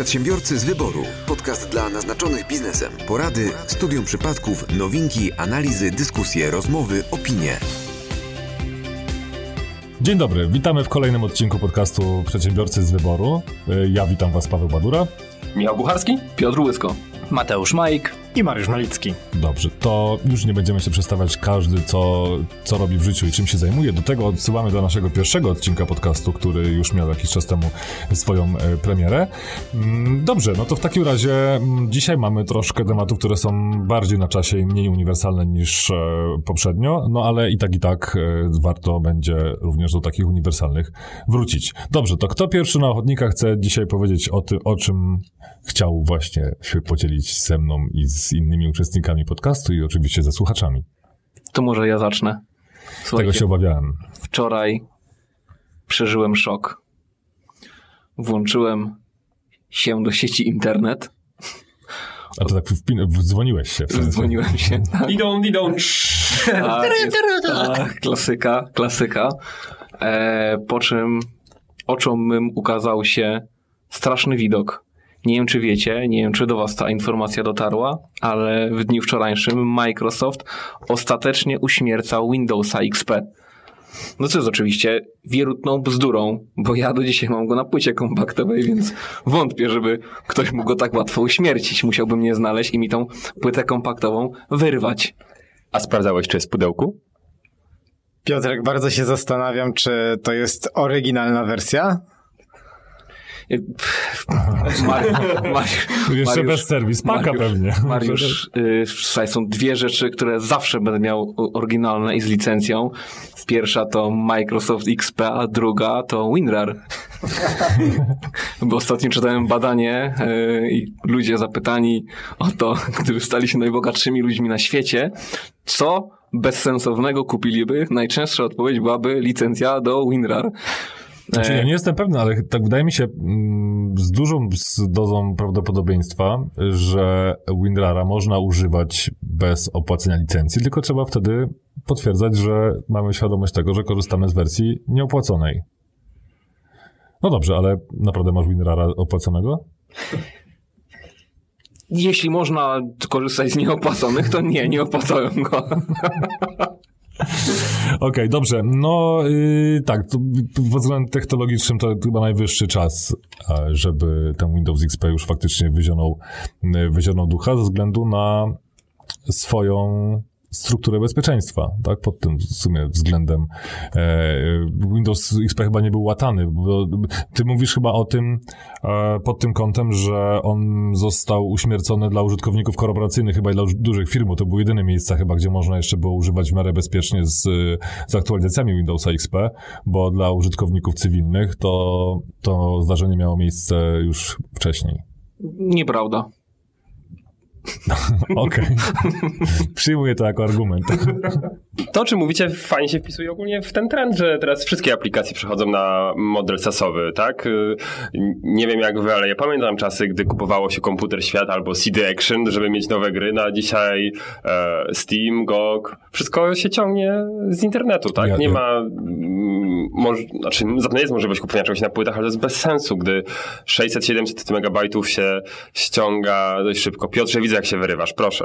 Przedsiębiorcy z wyboru. Podcast dla naznaczonych biznesem. Porady, studium przypadków, nowinki, analizy, dyskusje, rozmowy, opinie. Dzień dobry, witamy w kolejnym odcinku podcastu Przedsiębiorcy z wyboru. Ja witam Was, Paweł Badura. Michał Bucharski, Piotr Łysko. Mateusz Majk i Mariusz Malicki. Dobrze, to już nie będziemy się przedstawiać każdy, co, co robi w życiu i czym się zajmuje. Do tego odsyłamy do naszego pierwszego odcinka podcastu, który już miał jakiś czas temu swoją e, premierę. Mm, dobrze, no to w takim razie mm, dzisiaj mamy troszkę tematów, które są bardziej na czasie i mniej uniwersalne niż e, poprzednio, no ale i tak, i tak e, warto będzie również do takich uniwersalnych wrócić. Dobrze, to kto pierwszy na ochotnika chce dzisiaj powiedzieć o tym, o czym chciał właśnie się podzielić ze mną i z innymi uczestnikami podcastu i oczywiście ze słuchaczami. To może ja zacznę. Słuchajcie, Tego się obawiałem. Wczoraj przeżyłem szok. Włączyłem się do sieci internet. A to tak dzwoniłeś się. W sensie. Dzwoniłem się. Tak. Idą, idą. Tak, klasyka, klasyka. E, po czym oczom mym ukazał się straszny widok. Nie wiem, czy wiecie, nie wiem, czy do Was ta informacja dotarła, ale w dniu wczorajszym Microsoft ostatecznie uśmiercał Windowsa XP. No co jest oczywiście wierutną bzdurą, bo ja do dzisiaj mam go na płycie kompaktowej, więc wątpię, żeby ktoś mógł go tak łatwo uśmiercić. Musiałby mnie znaleźć i mi tą płytę kompaktową wyrwać. A sprawdzałeś, czy jest w pudełku? Piotrek, bardzo się zastanawiam, czy to jest oryginalna wersja, Mariusz, Jeszcze bez serwis, paka pewnie. Mariusz, yy, są dwie rzeczy, które zawsze będę miał oryginalne i z licencją. Pierwsza to Microsoft XP, a druga to WinRAR. Bo ostatnio czytałem badanie yy, i ludzie zapytani o to, gdyby stali się najbogatszymi ludźmi na świecie, co bezsensownego kupiliby? Najczęstsza odpowiedź byłaby licencja do WinRAR. Znaczy, ja nie jestem pewny, ale tak wydaje mi się mm, z dużą z dozą prawdopodobieństwa, że WinRARa można używać bez opłacenia licencji, tylko trzeba wtedy potwierdzać, że mamy świadomość tego, że korzystamy z wersji nieopłaconej. No dobrze, ale naprawdę masz WinRARa opłaconego? Jeśli można korzystać z nieopłaconych, to nie, nie opłacają go. Okej, okay, dobrze. No yy, tak, pod względem technologicznym to chyba najwyższy czas, żeby ten Windows XP już faktycznie wyzionął, wyzionął ducha ze względu na swoją strukturę bezpieczeństwa, tak, pod tym w sumie względem e, Windows XP chyba nie był łatany, bo ty mówisz chyba o tym e, pod tym kątem, że on został uśmiercony dla użytkowników korporacyjnych chyba i dla dużych firm, to były jedyne miejsca chyba, gdzie można jeszcze było używać w miarę bezpiecznie z, z aktualizacjami Windowsa XP, bo dla użytkowników cywilnych to, to zdarzenie miało miejsce już wcześniej. Nieprawda. Okej. Okay. Przyjmuję to jako argument. To, czy mówicie, fajnie się wpisuje ogólnie w ten trend, że teraz wszystkie aplikacje przechodzą na model sasowy, tak? Nie wiem jak wy, ale ja pamiętam czasy, gdy kupowało się komputer świat albo CD Action, żeby mieć nowe gry, na dzisiaj e, Steam, GOG, wszystko się ciągnie z internetu, tak? Ja, nie ja. ma, mm, może, znaczy jest możliwość kupowania czegoś na płytach, ale to jest bez sensu, gdy 600-700 megabajtów się ściąga dość szybko. Piotrze, widzę jak się wyrywasz, proszę.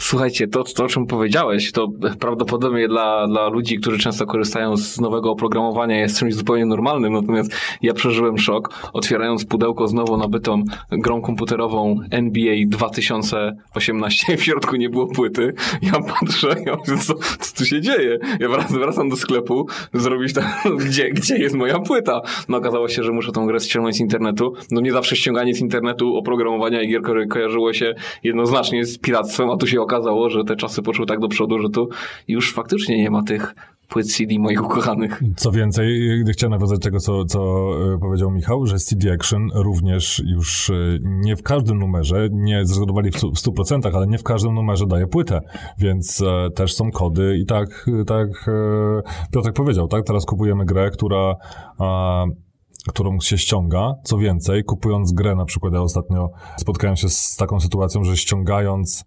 Słuchajcie, to, to o czym powiedziałeś, to prawdopodobnie dla, dla ludzi, którzy często korzystają z nowego oprogramowania jest czymś zupełnie normalnym, natomiast ja przeżyłem szok, otwierając pudełko z nowo nabytą grą komputerową NBA 2018, w środku nie było płyty, ja patrzę, ja mówię, co, co tu się dzieje? Ja wracam, wracam do sklepu, zrobić tak, gdzie, gdzie jest moja płyta? No okazało się, że muszę tą grę ściągnąć z internetu, no nie zawsze ściąganie z internetu oprogramowania i gier kojarzyło się jednoznacznie z piractwem, a tu się okazało, że te czasy poszły tak do przodu, że tu już faktycznie nie ma tych płyt CD moich ukochanych. Co więcej, chciałem nawiązać tego, co, co e, powiedział Michał, że CD Action również już e, nie w każdym numerze, nie zrezygnowali w 100%, ale nie w każdym numerze daje płytę, więc e, też są kody i tak, tak Piotrek powiedział, tak? Teraz kupujemy grę, która którą się ściąga. Co więcej, kupując grę, na przykład ja ostatnio spotkałem się z taką sytuacją, że ściągając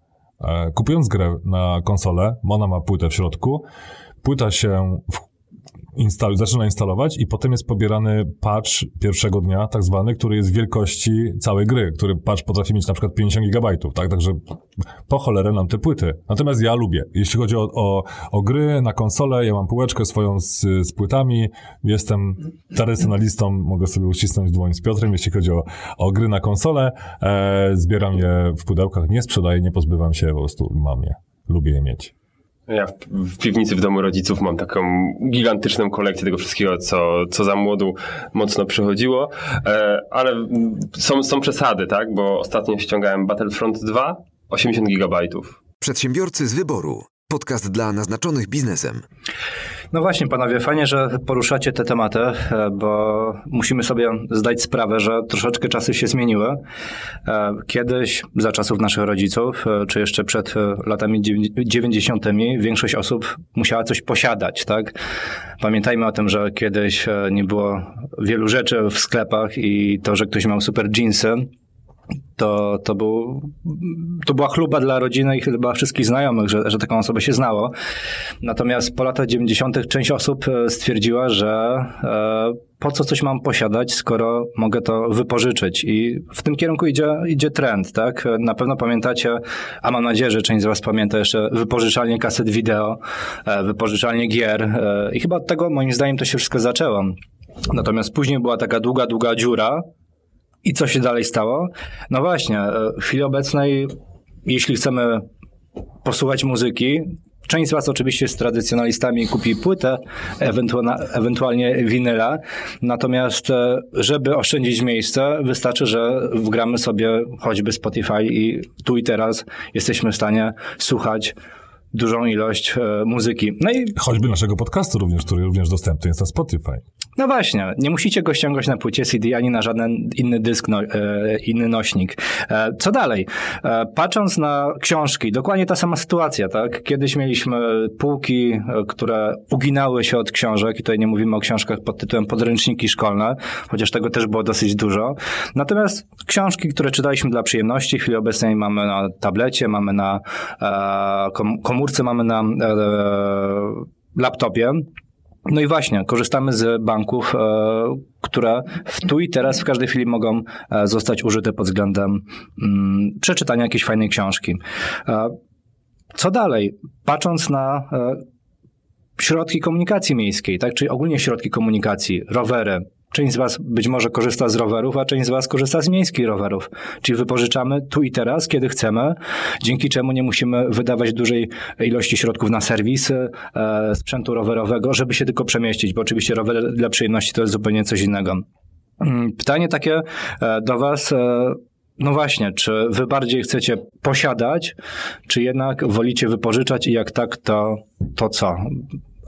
kupując grę na konsolę, ona ma płytę w środku, płyta się w instalu- zaczyna instalować i potem jest pobierany patch pierwszego dnia, tak zwany, który jest wielkości całej gry, który patch potrafi mieć na przykład 50 gigabajtów, tak? Także po cholerę nam te płyty. Natomiast ja lubię. Jeśli chodzi o, o, o gry na konsolę, ja mam półeczkę swoją z, z płytami, jestem tradycjonalistą, mogę sobie uścisnąć dłoń z Piotrem, jeśli chodzi o, o gry na konsolę, e, zbieram je w pudełkach, nie sprzedaję, nie pozbywam się, po prostu mam je. Lubię je mieć. Ja w, piwnicy w domu rodziców mam taką gigantyczną kolekcję tego wszystkiego, co, co za młodu mocno przychodziło, e, ale są, są przesady, tak? Bo ostatnio ściągałem Battlefront 2, 80 gigabajtów. Przedsiębiorcy z wyboru. Podcast dla naznaczonych biznesem. No właśnie, panowie, fajnie, że poruszacie te tematy, e, bo musimy sobie zdać sprawę, że troszeczkę czasy się zmieniły. E, kiedyś, za czasów naszych rodziców, e, czy jeszcze przed latami 90., większość osób musiała coś posiadać, tak? Pamiętajmy o tym, że kiedyś nie było wielu rzeczy w sklepach i to, że ktoś miał super jeansy, to, to, był, to była chluba dla rodziny i chyba wszystkich znajomych, że, że taką osobę się znało. Natomiast po latach 90. część osób e, stwierdziła, że e, po co coś mam posiadać, skoro mogę to wypożyczyć. I w tym kierunku idzie, idzie trend, tak? Na pewno pamiętacie, a mam nadzieję, że część z Was pamięta jeszcze wypożyczalnie kaset wideo, e, wypożyczalnie gier. E, I chyba od tego, moim zdaniem, to się wszystko zaczęło. Natomiast później była taka długa, długa dziura, i co się dalej stało? No właśnie, e, w chwili obecnej, jeśli chcemy posłuchać muzyki, Część z Was oczywiście jest tradycjonalistami kupi płytę, ewentualnie winyla. Natomiast, e, żeby oszczędzić miejsce, wystarczy, że wgramy sobie choćby Spotify i tu i teraz jesteśmy w stanie słuchać dużą ilość e, muzyki. No i... Choćby naszego podcastu również, który również dostępny jest na Spotify. No właśnie, nie musicie go ściągać na płycie CD ani na żaden inny dysk, no, e, inny nośnik. E, co dalej? Patrząc na książki, dokładnie ta sama sytuacja, tak? Kiedyś mieliśmy półki, które uginały się od książek i tutaj nie mówimy o książkach pod tytułem podręczniki szkolne, chociaż tego też było dosyć dużo. Natomiast książki, które czytaliśmy dla przyjemności, w chwili obecnej mamy na tablecie, mamy na e, komórce, mamy na e, laptopie. No i właśnie, korzystamy z banków, e, które w tu i teraz w każdej chwili mogą e, zostać użyte pod względem mm, przeczytania jakiejś fajnej książki. E, co dalej? Patrząc na środki komunikacji miejskiej, tak, czyli ogólnie środki komunikacji, rowery, Część z Was być może korzysta z rowerów, a część z Was korzysta z miejskich rowerów. Czyli wypożyczamy tu i teraz, kiedy chcemy, dzięki czemu nie musimy wydawać dużej ilości środków na serwisy e, sprzętu rowerowego, żeby się tylko przemieścić, bo oczywiście rower dla przyjemności to jest zupełnie coś innego. Mm, pytanie takie e, do Was. E, no właśnie, czy wy bardziej chcecie posiadać, czy jednak wolicie wypożyczać i jak tak, to, to co?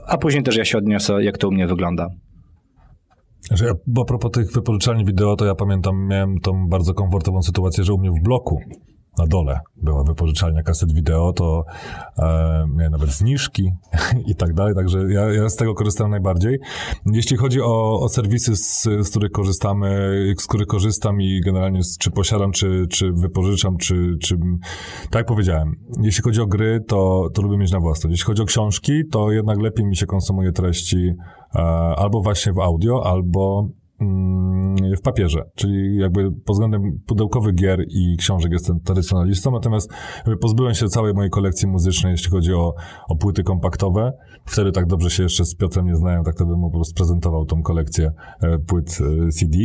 A później też ja się odniosę, jak to u mnie wygląda. Bo a propos tych wypożyczalni wideo, to ja pamiętam, miałem tą bardzo komfortową sytuację, że u mnie w bloku na dole była wypożyczalnia kaset wideo, to e, miałem nawet zniżki i tak dalej, także ja, ja z tego korzystam najbardziej. Jeśli chodzi o, o serwisy, z, z których korzystamy, z których korzystam i generalnie z, czy posiadam, czy, czy wypożyczam, czy, czy tak jak powiedziałem, jeśli chodzi o gry, to, to lubię mieć na własność. Jeśli chodzi o książki, to jednak lepiej mi się konsumuje treści albo właśnie w audio, albo Mm, w papierze, czyli jakby pod względem pudełkowych gier i książek jestem tradycjonalistą, natomiast pozbyłem się całej mojej kolekcji muzycznej, jeśli chodzi o, o płyty kompaktowe. Wtedy tak dobrze się jeszcze z Piotrem nie znają, tak to bym po prostu prezentował tą kolekcję e, płyt e, CD.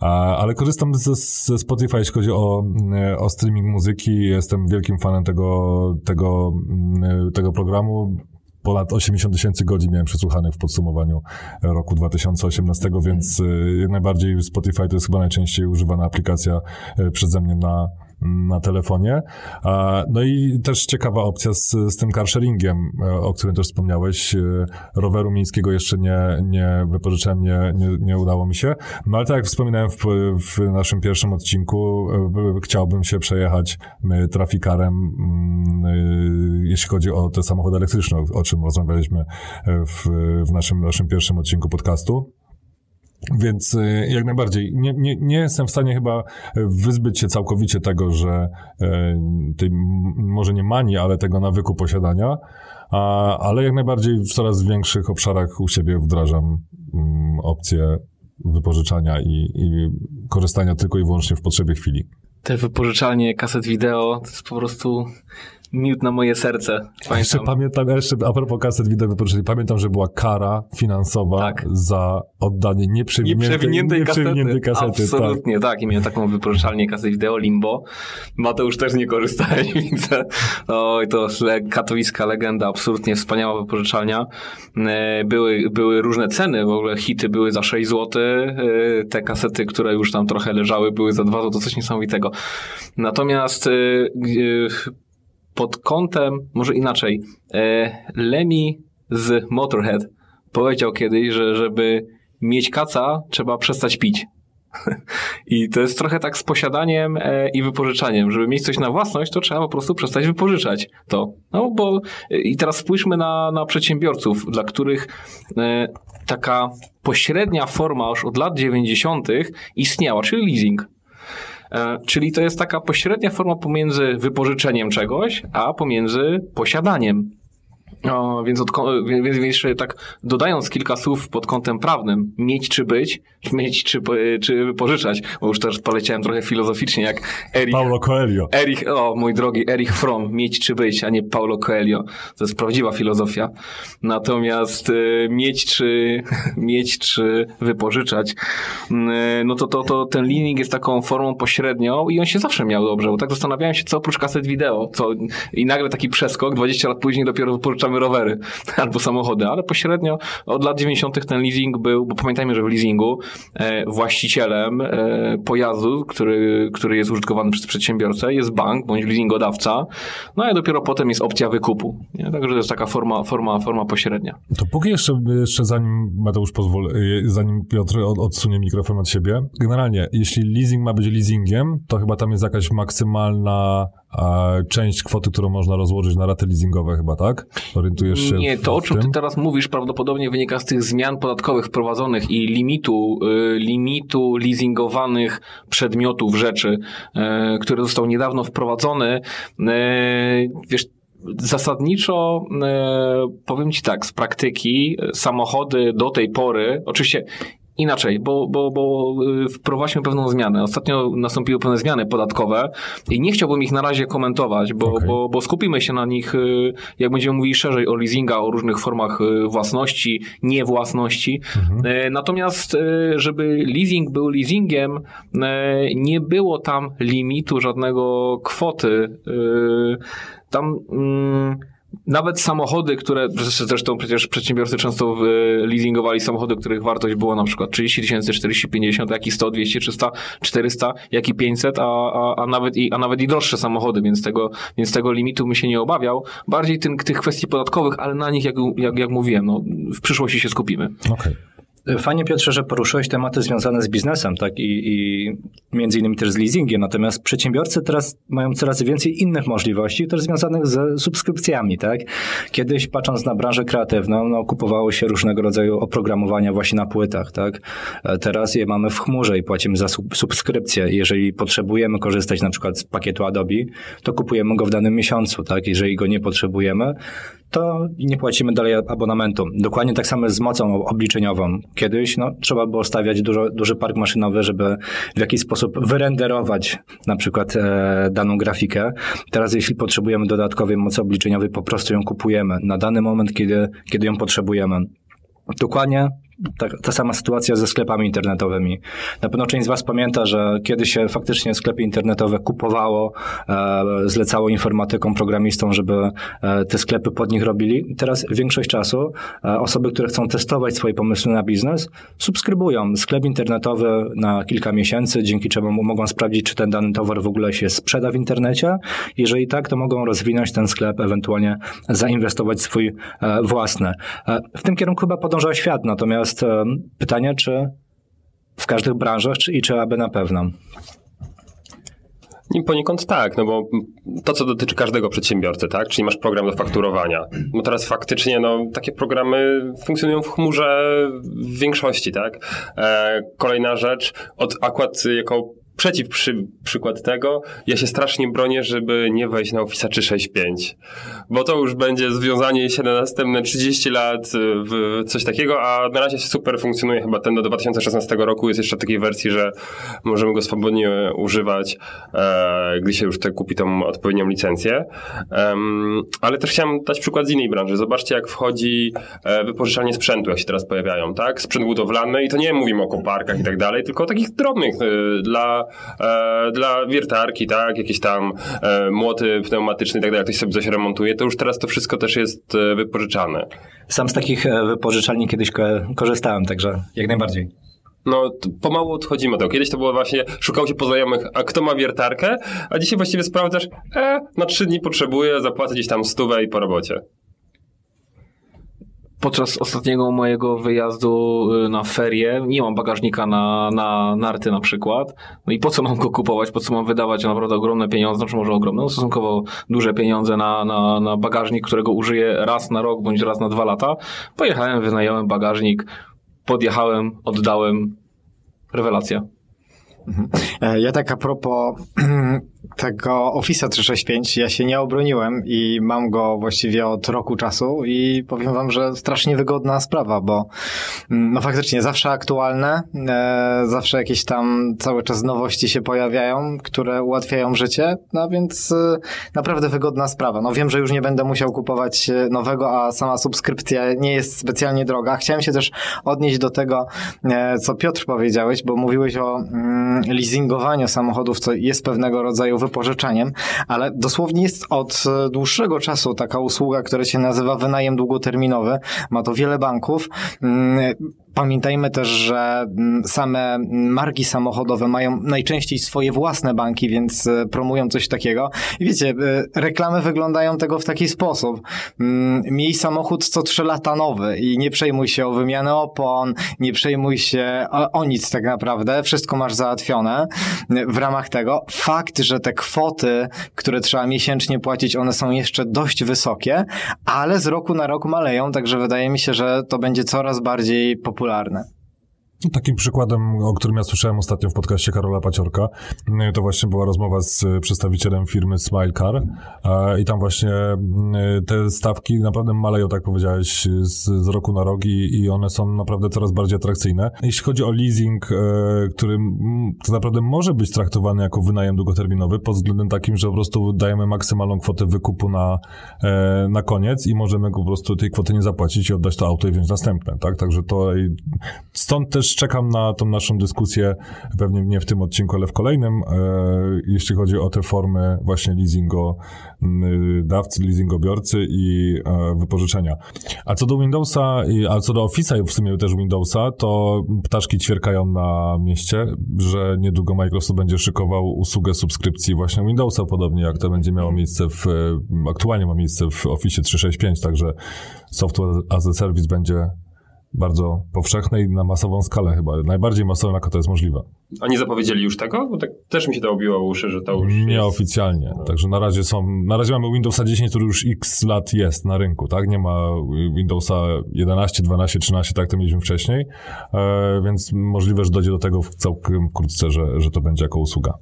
Ale korzystam ze, ze Spotify, jeśli chodzi o, e, o streaming muzyki. Jestem wielkim fanem tego, tego, mm, tego programu ponad 80 tysięcy godzin miałem przesłuchanych w podsumowaniu roku 2018, więc jak najbardziej Spotify to jest chyba najczęściej używana aplikacja e, przeze mnie na, na telefonie. No i też ciekawa opcja z, z tym carsharingiem, e, o którym też wspomniałeś. E, roweru miejskiego jeszcze nie, nie wypożyczałem, nie, nie, nie udało mi się. No ale tak jak wspominałem w, w naszym pierwszym odcinku, e, chciałbym się przejechać trafikarem, mm, jeśli chodzi o te samochody elektryczne, o czym rozmawialiśmy w, w naszym, naszym pierwszym odcinku podcastu. Więc y, jak najbardziej. Nie, nie, nie jestem w stanie chyba wyzbyć się całkowicie tego, że e, tej, może nie manii, ale tego nawyku posiadania, a, ale jak najbardziej w coraz większych obszarach u siebie wdrażam mm, opcję wypożyczania i, i korzystania tylko i wyłącznie w potrzebie chwili. Te wypożyczalnie kaset wideo to jest po prostu miód na moje serce. Jeszcze Pamiętam. jeszcze a propos kaset wideo wypożyczenia, pamiętam, że była kara finansowa Tak. za oddanie nieprzewiniętej, Nieprzewiniętej nieprzewiniętej kasety. kasety. tak. Absolutnie, tak. I miałem taką wypożyczalnię kaset wideo Limbo. Mateusz też nie korzystałeś, widzę. Oj, to le- katowicka legenda, absolutnie wspaniała wypożyczalnia. E, Były, były różne ceny, w ogóle hity były za 6 zł, e, te kasety, które już tam trochę leżały, były za 2 zł, to coś niesamowitego. Natomiast e, pod kątem, może inaczej, e, Lemmy z Motorhead powiedział kiedyś, że żeby mieć kaca, trzeba przestać pić. I to jest trochę tak z posiadaniem e, i wypożyczaniem. Żeby mieć coś na własność, to trzeba po prostu przestać wypożyczać to. No bo e, i teraz spójrzmy na, na przedsiębiorców, dla których taka pośrednia forma już od lat 90. istniała, czyli leasing. E, Czyli to jest taka pośrednia forma pomiędzy wypożyczeniem czegoś, a pomiędzy posiadaniem. O, więc, od, więc, więc jeszcze tak dodając kilka słów pod kątem prawnym, mieć czy być, mieć czy, czy wypożyczać, bo już też poleciałem trochę filozoficznie, jak Erich, Paulo Coelho. Erich, o mój drogi, Erich Fromm, mieć czy być, a nie Paulo Coelho. To jest prawdziwa filozofia. Natomiast y, mieć czy, mieć czy wypożyczać, y, no to, to, to ten leasing jest taką formą pośrednią i on się zawsze miał dobrze, bo tak zastanawiałem się, co oprócz kaset wideo, co, i nagle taki przeskok, 20 lat później dopiero wypożyczamy rowery albo samochody, ale pośrednio od lat 90. ten leasing był, bo pamiętajmy, że w leasingu e, właścicielem e, pojazdu, który, który jest użytkowany przez przedsiębiorcę, jest bank bądź leasingodawca, no i dopiero potem jest opcja wykupu. Nie? Także to jest taka forma, forma, forma pośrednia. To póki jeszcze, jeszcze zanim Mateusz pozwól, y, zanim Piotr od- odsunie mikrofon od siebie, generalnie, jeśli leasing ma być leasingiem, to chyba tam jest jakaś maksymalna a, część kwoty, którą można rozłożyć na raty leasingowe chyba, tak? Orientujesz się Nie, to o czym ty teraz mówisz prawdopodobnie wynika z tych zmian podatkowych wprowadzonych i limitu, y, limitu leasingowanych przedmiotów, rzeczy, y, który został niedawno wprowadzony. Y, Wiesz, zasadniczo powiem ci tak, z praktyki samochody do tej pory, oczywiście Inaczej, bo, bo, bo y, wprowadziliśmy pewną zmianę. Ostatnio nastąpiły pewne zmiany podatkowe i nie chciałbym ich na razie komentować, bo, Okej. bo, bo skupimy się na nich, y, jak będziemy mówili szerzej o leasinga, o różnych formach y, własności, niewłasności. Y, Natomiast, żeby leasing był leasingiem, nie było tam limitu żadnego kwoty. Tam. mm, nawet samochody, które zresztą- przecież przedsiębiorcy często w- leasingowali samochody, których wartość była na przykład 30 tysięcy, 40, 50, jak i 100, 200, 300, 400, jak i 500, a, a, a, nawet, i, a nawet i droższe samochody, więc tego, więc tego limitu bym się nie obawiał. Bardziej tym, tych kwestii podatkowych, ale na nich, jak, jak, jak mówiłem, no, w przyszłości się skupimy. Okej. Fajnie, Piotrze, że poruszyłeś tematy związane z biznesem, tak? I, I między innymi też z leasingiem. Natomiast przedsiębiorcy teraz mają coraz więcej innych możliwości, też związanych ze subskrypcjami, tak? Kiedyś, patrząc na branżę kreatywną, no, kupowało się różnego rodzaju oprogramowania właśnie na płytach, tak? E, Teraz je mamy w chmurze i płacimy za sub- subskrypcję. Jeżeli potrzebujemy korzystać na przykład z pakietu Adobe, to kupujemy go w danym miesiącu, tak? Jeżeli go nie potrzebujemy, to nie płacimy dalej abonamentu. Dokładnie tak samo z mocą obliczeniową. Kiedyś no, trzeba było stawiać dużo, duży park maszynowy, żeby w jakiś sposób wyrenderować na przykład e, daną grafikę. Teraz jeśli potrzebujemy dodatkowej mocy obliczeniowej, po prostu ją kupujemy na dany moment, kiedy, kiedy ją potrzebujemy. Dokładnie ta, ta sama sytuacja ze sklepami internetowymi. Na pewno część z Was pamięta, że kiedyś się faktycznie sklepy internetowe kupowało, e, zlecało informatykom, programistom, żeby e, te sklepy pod nich robili. Teraz większość czasu e, osoby, które chcą testować swoje pomysły na biznes, subskrybują sklep internetowy na kilka miesięcy, dzięki czemu mogą sprawdzić, czy ten dany towar w ogóle się sprzeda w internecie. Jeżeli tak, to mogą rozwinąć ten sklep, ewentualnie zainwestować swój e, własny. E, w tym kierunku chyba podąża świat, natomiast e, pytanie, czy w każdych branżach, czy, i czy aby na pewno. I poniekąd tak, no bo to, co dotyczy każdego przedsiębiorcy, tak? Czyli masz program do fakturowania. No teraz faktycznie, no, takie programy funkcjonują w chmurze w większości, tak? E, kolejna rzecz, od akurat jako przeciw przy, przykład tego, ja się strasznie bronię, żeby nie wejść na Office 365, bo to już będzie związanie się na następne 30 lat w coś takiego, a na razie super funkcjonuje chyba ten do 2016 roku, jest jeszcze w takiej wersji, że możemy go swobodnie używać, e, gdy się już te kupi tą odpowiednią licencję. Um, ale też chciałem dać przykład z innej branży. Zobaczcie, jak wchodzi e, wypożyczalnie sprzętu, jak się teraz pojawiają, tak? Sprzęt budowlany i to nie mówimy o koparkach i tak dalej, tylko o takich drobnych e, dla e, dla wiertarki, tak, jakieś tam e, młoty pneumatyczne i tak dalej, jak ktoś sobie coś remontuje, to już teraz to wszystko też jest e, wypożyczane. Sam z takich e, wypożyczalni kiedyś ko korzystałem, także jak najbardziej. No, pomału odchodzimy od tego. Kiedyś to było właśnie, szukał się poznajomych, a kto ma wiertarkę, a dzisiaj właściwie sprawdzasz, e, na trzy dni potrzebuję, zapłacę gdzieś tam stówę i po robocie podczas ostatniego mojego wyjazdu y, na ferie nie mam bagażnika na, na narty na przykład. No i po co mam go kupować? Po co mam wydawać naprawdę ogromne pieniądze, znaczy może ogromne, no stosunkowo duże pieniądze na, na, na bagażnik, którego użyję raz na rok bądź raz na dwa lata? Pojechałem, wynająłem bagażnik, podjechałem, oddałem. Rewelacja. Mhm. E, ja tak a propos tego Office 365 ja się nie obroniłem i mam go właściwie od roku czasu i powiem wam, że strasznie wygodna sprawa, bo mm, no faktycznie zawsze aktualne, e, zawsze jakieś tam cały czas nowości się pojawiają, które ułatwiają życie, no więc e, naprawdę wygodna sprawa. No wiem, że już nie będę musiał kupować e, nowego, a sama subskrypcja nie jest specjalnie droga. Chciałem się też odnieść do tego, e, co Piotr powiedziałeś, bo mówiłeś o mm, leasingowaniu samochodów, co jest pewnego rodzaju wypożyczeniem, ale dosłownie jest od e, dłuższego czasu taka usługa, która się nazywa wynajem długoterminowy. Ma to wiele banków. Pamiętajmy też, że mm, same marki samochodowe mają najczęściej swoje własne banki, więc e, promują coś takiego. I wiecie, e, reklamy wyglądają tego w taki sposób. Mm, miej samochód co trzy lata nowy i nie przejmuj się o wymianę opon, nie przejmuj się o, o nic tak naprawdę. Wszystko masz załatwione w ramach tego. Fakt, że te kwoty, które trzeba miesięcznie płacić, one są jeszcze dość wysokie, ale z roku na rok maleją, także wydaje mi się, że to będzie coraz bardziej popularne popularne. Takim przykładem, o którym ja słyszałem ostatnio w podcaście Karola Paciorka, to właśnie była rozmowa z przedstawicielem firmy Smilecar i tam właśnie te stawki naprawdę maleją, tak powiedziałeś, z, roku na rok i, one są naprawdę coraz bardziej atrakcyjne. Jeśli chodzi o leasing, e, który to naprawdę może być traktowany jako wynajem długoterminowy pod względem takim, że po prostu dajemy maksymalną kwotę wykupu na, e, na koniec i możemy po prostu tej kwoty nie zapłacić i oddać to auto i wziąć następne, tak? Także to stąd też czekam na tą naszą dyskusję, pewnie nie w tym odcinku, ale w kolejnym, e, jeśli chodzi o te formy właśnie leasingodawcy, leasingobiorcy i e, wypożyczenia. A co do Windowsa, a co do Office'a i w sumie też Windowsa, to ptaszki ćwierkają na mieście, że niedługo Microsoft będzie szykował usługę subskrypcji właśnie Windowsa, podobnie jak to będzie miało miejsce w, aktualnie ma miejsce w Office 365, także software as a service będzie bardzo powszechnej na masową skalę chyba. Najbardziej masową, jaka to jest możliwe. A nie zapowiedzieli już tego? Bo tak też mi się to obiło uszy, że to już Nieoficjalnie. Jest... Także na razie są, na razie mamy Windowsa 10, który już x lat jest na rynku, tak? Nie ma Windowsa 11, 12, 13, tak to mieliśmy wcześniej, e, więc możliwe, że dojdzie do tego w całkiem wkrótce, że, że to będzie jako usługa.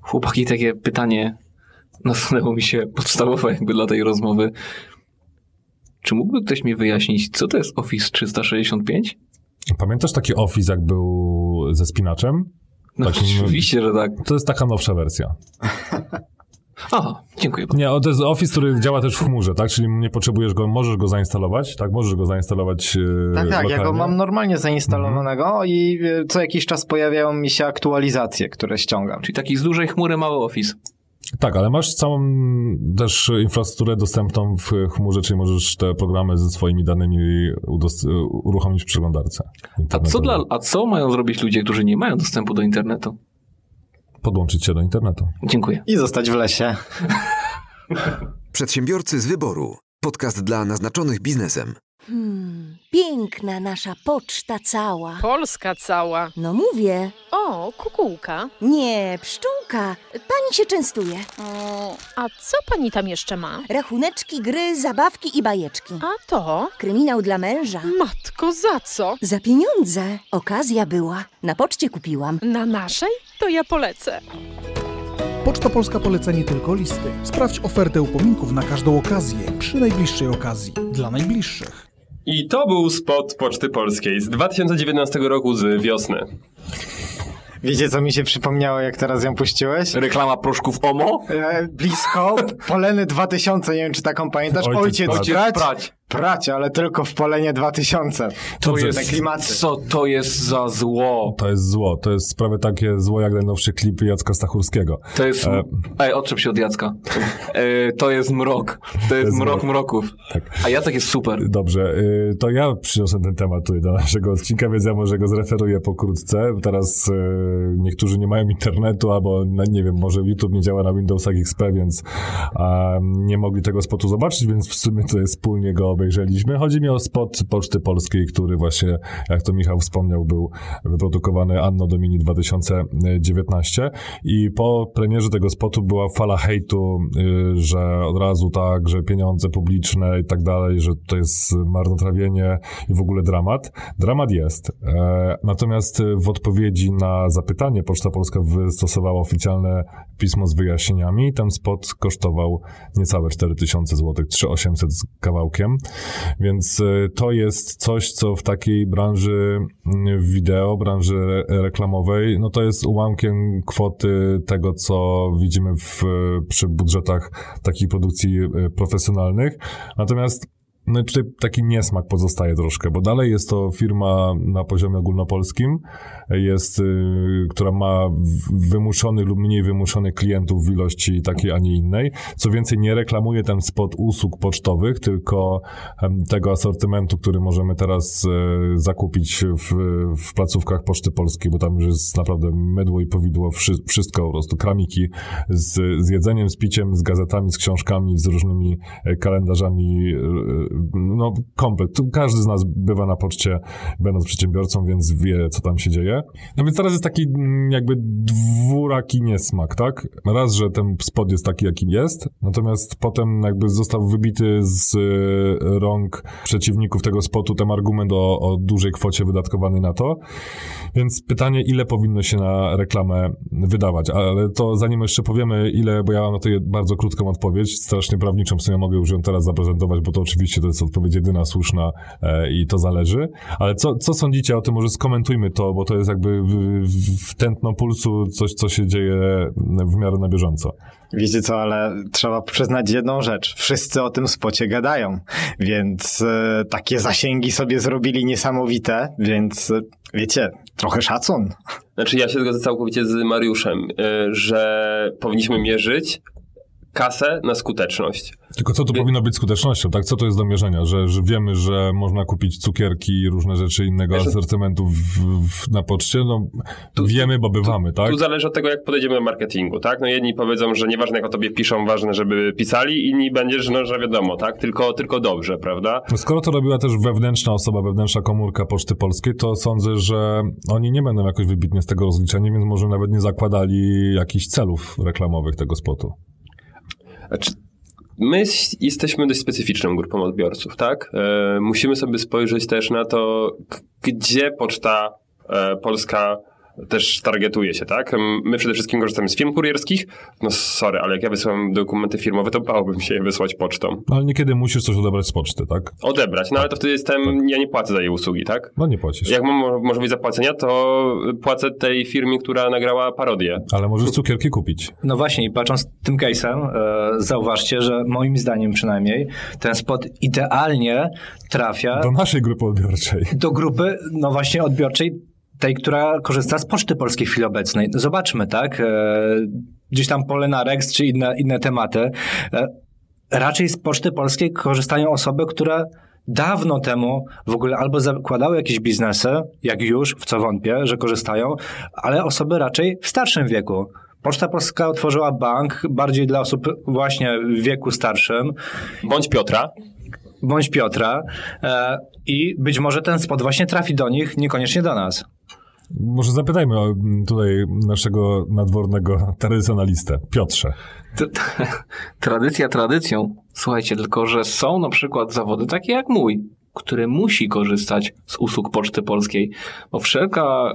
Chłopaki, takie pytanie nasunęło mi się podstawowe jakby dla tej rozmowy. Czy mógłby ktoś mi wyjaśnić, co to jest Office 365? Pamiętasz taki Office, jak był ze spinaczem? No Takim, oczywiście, że tak. To jest taka nowsza wersja. Aha, dziękuję bardzo. Nie, to jest Office, który działa też w chmurze, tak? Czyli nie potrzebujesz go, możesz go zainstalować, tak? Możesz go zainstalować yy, Tak, tak, lokalnie. ja go mam normalnie zainstalowanego mhm. i e, co jakiś czas pojawiają mi się aktualizacje, które ściągam. Czyli taki z dużej chmury mały Office. Tak, ale masz całą też infrastrukturę dostępną w chmurze, czyli możesz te programy ze swoimi danymi uruchomić w przeglądarce. A co, dla, a co mają zrobić ludzie, którzy nie mają dostępu do internetu? Podłączyć się do internetu. Dziękuję. I zostać w lesie. Przedsiębiorcy z wyboru. Podcast dla naznaczonych biznesem. Hmm, piękna nasza poczta cała. Polska cała. No mówię, O, kukułka. nie, pszczółka. Pani się częstuje. O, a co pani tam jeszcze ma? Rachuneczki, gry, zabawki i bajeczki. A to? Kryminał dla męża. Matko, za co? Za pieniądze. Okazja była. Na poczcie kupiłam. Na naszej? To ja polecę. Poczta Polska poleca nie tylko listy. Sprawdź ofertę upominków na każdą okazję przy najbliższej okazji dla najbliższych. I to był spot Poczty Polskiej z 2019 roku z wiosny. Wiecie, co mi się przypomniało, jak teraz ją puściłeś? Reklama proszków OMO? E, blisko, Poleny 2000, nie wiem, czy taką pamiętasz? Ojciec Ojciec, prać. prać, Prać. Prać, ale tylko w Polenie 2000. To Dobrze. jest, Te klimaty. co to jest za zło? To jest zło. To jest prawie takie zło jak najnowsze klipy Jacka Stachurskiego. To jest... E, Ej, odczep się od Jacka. E, to jest mrok. To jest jest mrok mrok. mroków. Tak. A Jacek jest super. Dobrze, y, to ja przyniosłem ten temat tutaj do naszego odcinka, więc ja może go zreferuję pokrótce. Teraz y, niektórzy nie mają internetu, albo no, nie wiem, może YouTube nie działa na Windowsach XP, więc a, nie mogli tego spotu zobaczyć, więc w sumie tutaj wspólnie go obejrzeliśmy. Chodzi mi o spot Poczty Polskiej, który właśnie, jak to Michał wspomniał, był wyprodukowany Anno Domini 2019 i po premierze tego spotu była fala hejtu, y, że od razu tak, że pieniądze publiczne i tak dalej, że to jest marnotrawienie i w ogóle dramat. Dramat jest. E, Natomiast w odpowiedzi na zapytanie Poczta Polska wystosowała oficjalne pismo z wyjaśnieniami. Ten spot kosztował niecałe 4000 zł, 3800 z kawałkiem. Więc e, to jest coś, co w takiej branży mm, wideo, branży re- reklamowej, no to jest ułamkiem kwoty tego, co widzimy w, przy budżetach takich produkcji e, profesjonalnych. Natomiast no i tutaj taki niesmak pozostaje troszkę, bo dalej jest to firma na poziomie ogólnopolskim, jest, y, która ma wymuszony lub mniej wymuszony klientów w ilości takiej, a nie innej. Co więcej, nie reklamuje ten spot usług pocztowych, tylko em, tego asortymentu, który możemy teraz e, zakupić w, w placówkach Poczty Polskiej, bo tam już jest naprawdę mydło i powidło, wszy, wszystko po prostu, kramiki z, z jedzeniem, z piciem, z gazetami, z książkami, z różnymi e, kalendarzami, e, no komplet. Tu każdy z nas bywa na poczcie, będąc przedsiębiorcą, więc wie, co tam się dzieje. No więc teraz jest taki mm, jakby dwuraki niesmak, tak? Raz, że ten spot jest taki, jakim jest, natomiast potem jakby został wybity z e, rąk przeciwników tego spotu ten argument o, o dużej kwocie wydatkowany na to. Więc pytanie, ile powinno się na reklamę wydawać? Ale to zanim jeszcze powiemy, ile, bo ja mam na to bardzo krótką odpowiedź, strasznie prawniczą, w sumie mogę już ją teraz zaprezentować, bo to oczywiście to jest odpowiedź jedyna słuszna e, i to zależy. Ale co, co sądzicie o tym? Może skomentujmy to, bo to jest jakby w, w, tętno pulsu coś, co się dzieje w miarę na bieżąco. Wiecie co, ale trzeba przyznać jedną rzecz. Wszyscy o tym spocie gadają, więc e, takie zasięgi sobie zrobili niesamowite, więc e, wiecie, trochę szacun. Znaczy ja się zgodzę całkowicie z Mariuszem, y, że powinniśmy mierzyć kasę na skuteczność. Tylko co to powinno być skutecznością, tak? Co to jest do mierzenia? Że, że wiemy, że można kupić cukierki i różne rzeczy innego Wiesz, asortymentu w, w, na poczcie? No, Tu- wiemy, bo bywamy, tak? Tu zależy od tego, jak podejdziemy do marketingu, tak? No jedni powiedzą, że nieważne jak o tobie piszą, ważne, żeby pisali, inni będziesz, no że wiadomo, tak? Tylko, tylko dobrze, prawda? No Skoro to robiła też wewnętrzna osoba, wewnętrzna komórka Poczty Polskiej, to sądzę, że oni nie będą jakoś wybitnie z tego rozliczeni, więc może nawet nie zakładali jakichś celów reklamowych tego spotu. Znaczy, my jesteśmy dość specyficzną grupą odbiorców, tak? E, musimy sobie spojrzeć też na to, gdzie poczta e, polska też targetuje się, tak? My przede wszystkim korzystamy z firm kurierskich. No sorry, ale jak ja wysyłam dokumenty firmowe, to bałbym się je wysłać pocztą. No, ale niekiedy musisz coś odebrać z poczty, tak? Odebrać, no ale to wtedy jestem, ja nie płacę za jej usługi, tak? No nie płacisz. Jak mam mo- możliwość zapłacenia, to płacę tej firmie, która nagrała parodię. Ale możesz cukierki kupić. No właśnie, i patrząc tym case'em, e, zauważcie, że moim zdaniem przynajmniej ten spot idealnie trafia Do naszej grupy odbiorczej. do grupy, no właśnie odbiorczej, tej, która korzysta z Poczty Polskiej w chwili obecnej. Zobaczmy, tak? E, gdzieś tam Polena Rex czy inne, inne tematy. E, raczej z Poczty Polskiej korzystają osoby, które dawno temu w ogóle albo zakładały jakieś biznesy, jak już, w co wątpię, że korzystają, ale osoby raczej w starszym wieku. Poczta Polska otworzyła bank bardziej dla osób właśnie w wieku starszym. Bądź Piotra. bądź Piotra e, i być może ten spot właśnie trafi do nich, niekoniecznie do nas. Może zapytajmy o, m, tutaj naszego nadwornego tradycjonalistę. Piotrze. Tradycja tradycją. Słuchajcie, tylko że są na przykład zawody takie jak mój, który musi korzystać z usług Poczty Polskiej, bo wszelka,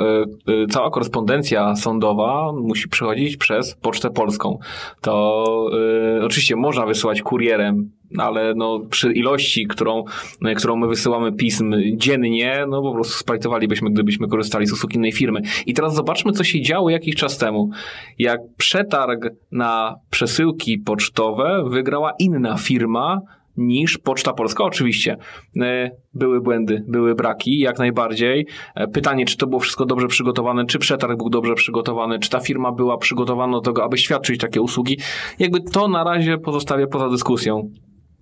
y, y, cała korespondencja sądowa musi przechodzić przez Pocztę Polską. To y, oczywiście można wysyłać kurierem, ale no, przy ilości, którą, którą my wysyłamy pism dziennie, no po prostu splajtowalibyśmy, gdybyśmy korzystali z usług innej firmy. I teraz zobaczmy, co się działo jakiś czas temu. Jak przetarg na przesyłki pocztowe wygrała inna firma, niż Poczta Polska. Oczywiście e, były błędy, były braki, jak najbardziej. E, Pytanie, czy to było wszystko dobrze przygotowane, czy przetarg był dobrze przygotowany, czy ta firma była przygotowana do tego, aby świadczyć takie usługi. Jakby to na razie pozostawię poza dyskusją.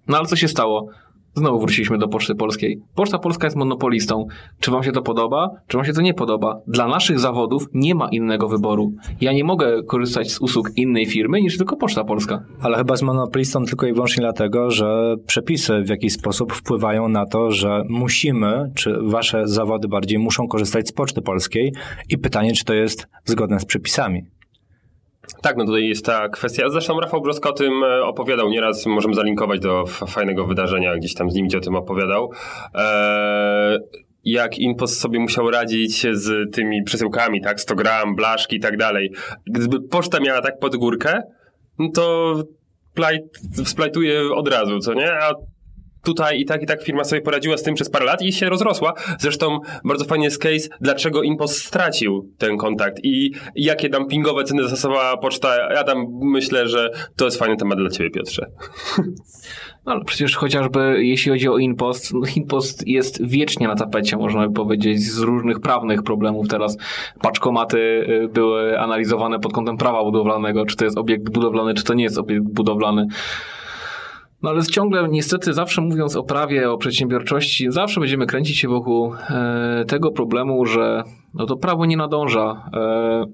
No ale co się stało? Znowu wróciliśmy do Poczty Polskiej. Poczta Polska jest monopolistą. Czy wam się to podoba? Czy wam się to nie podoba? Dla naszych zawodów nie ma innego wyboru. Ja nie mogę korzystać z usług innej firmy niż tylko Poczta Polska. Ale chyba z monopolistą tylko i wyłącznie dlatego, że przepisy w jakiś sposób wpływają na to, że musimy, czy wasze zawody bardziej muszą korzystać z Poczty Polskiej i pytanie, czy to jest zgodne z przepisami. Tak, no tutaj jest ta kwestia. Zresztą Rafał Brzosk o tym e, opowiadał nieraz. Możemy zalinkować do fajnego wydarzenia, gdzieś tam z nim o tym opowiadał. Eee, jak Inpost sobie musiał radzić z tymi przesyłkami, tak? 100 gram, blaszki i tak dalej. Gdyby poczta miała tak pod górkę, no to plajt, splajtuje od razu, co nie? A tutaj i tak, i tak firma sobie poradziła z tym przez parę lat i się rozrosła. Zresztą bardzo fajny jest case, dlaczego Impost stracił ten kontakt i jakie dumpingowe ceny zastosowała poczta. Ja tam myślę, że to jest fajny temat dla ciebie, Piotrze. No ale przecież chociażby jeśli chodzi o Inpost, no Inpost jest wiecznie na tapecie, można by powiedzieć, z różnych prawnych problemów. Teraz paczkomaty y, były analizowane pod kątem prawa budowlanego, czy to jest obiekt budowlany, czy to nie jest obiekt budowlany. No ale ciągle niestety zawsze mówiąc o prawie, o przedsiębiorczości, zawsze będziemy kręcić się wokół e, tego problemu, że no to prawo nie nadąża. E,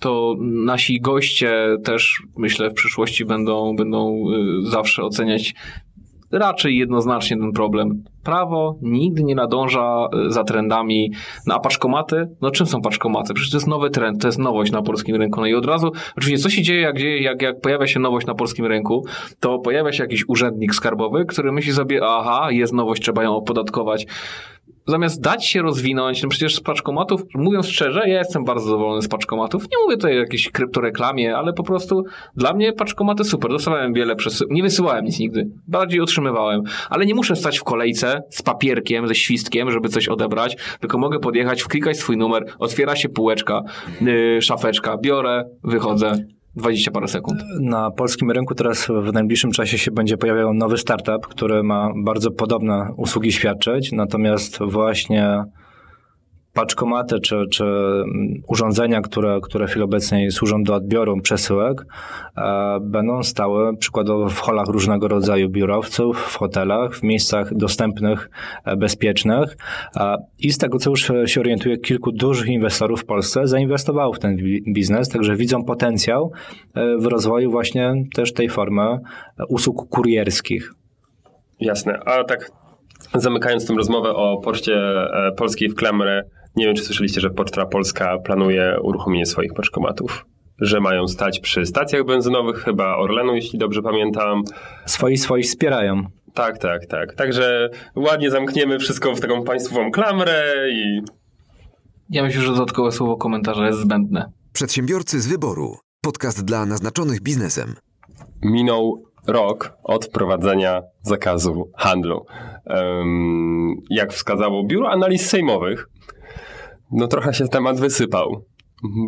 to nasi goście też myślę w przyszłości będą, będą y, zawsze oceniać raczej jednoznacznie ten problem. Prawo nigdy nie nadąża y, za trendami. No a paczkomaty? No czym są paczkomaty? Przecież to jest nowy trend, to jest nowość na polskim rynku. No i od razu, oczywiście co się dzieje, jak, dzieje, jak, jak pojawia się nowość na polskim rynku, to pojawia się jakiś urzędnik skarbowy, który myśli sobie, aha, jest nowość, trzeba ją opodatkować zamiast dać się rozwinąć, no przecież z paczkomatów, mówiąc szczerze, ja jestem bardzo zadowolony z paczkomatów. Nie mówię tutaj o jakiejś kryptoreklamie, ale po prostu dla mnie paczkomaty super. Dostawałem wiele nie wysyłałem nic nigdy. Bardziej otrzymywałem. Ale nie muszę stać w kolejce z papierkiem, ze świstkiem, żeby coś odebrać, tylko mogę podjechać, wklikać swój numer, otwiera się półeczka, yy, szafeczka, biorę, wychodzę. 20 parę sekund. Na polskim rynku teraz w najbliższym czasie się będzie pojawiał nowy startup, który ma bardzo podobne usługi świadczyć, natomiast właśnie paczkomaty czy, czy urządzenia, które, które w chwili obecnej służą do odbioru przesyłek, e, będą stały przykładowo w holach różnego rodzaju biurowców, w hotelach, w miejscach dostępnych, e, bezpiecznych. E, I z tego, co już się orientuje, kilku dużych inwestorów w Polsce zainwestowało w ten bi- biznes, także widzą potencjał e, w rozwoju właśnie też tej formy e, usług kurierskich. Jasne. A tak zamykając tę rozmowę o poczcie e, polskiej w klamrę, nie wiem, czy słyszeliście, że Poczta Polska planuje uruchomienie swoich paczkomatów. Że mają stać przy stacjach benzynowych, chyba Orlenu, jeśli dobrze pamiętam. Swoi swoich wspierają. Tak, tak, tak. Także ładnie zamkniemy wszystko w taką państwową klamrę i Ja myślę, że dodatkowe słowo komentarza jest zbędne. Przedsiębiorcy z wyboru. Podcast dla naznaczonych biznesem. minął rok od wprowadzenia zakazu handlu. Em, jak wskazało Biuro Analiz Sejmowych, no trochę się temat wysypał.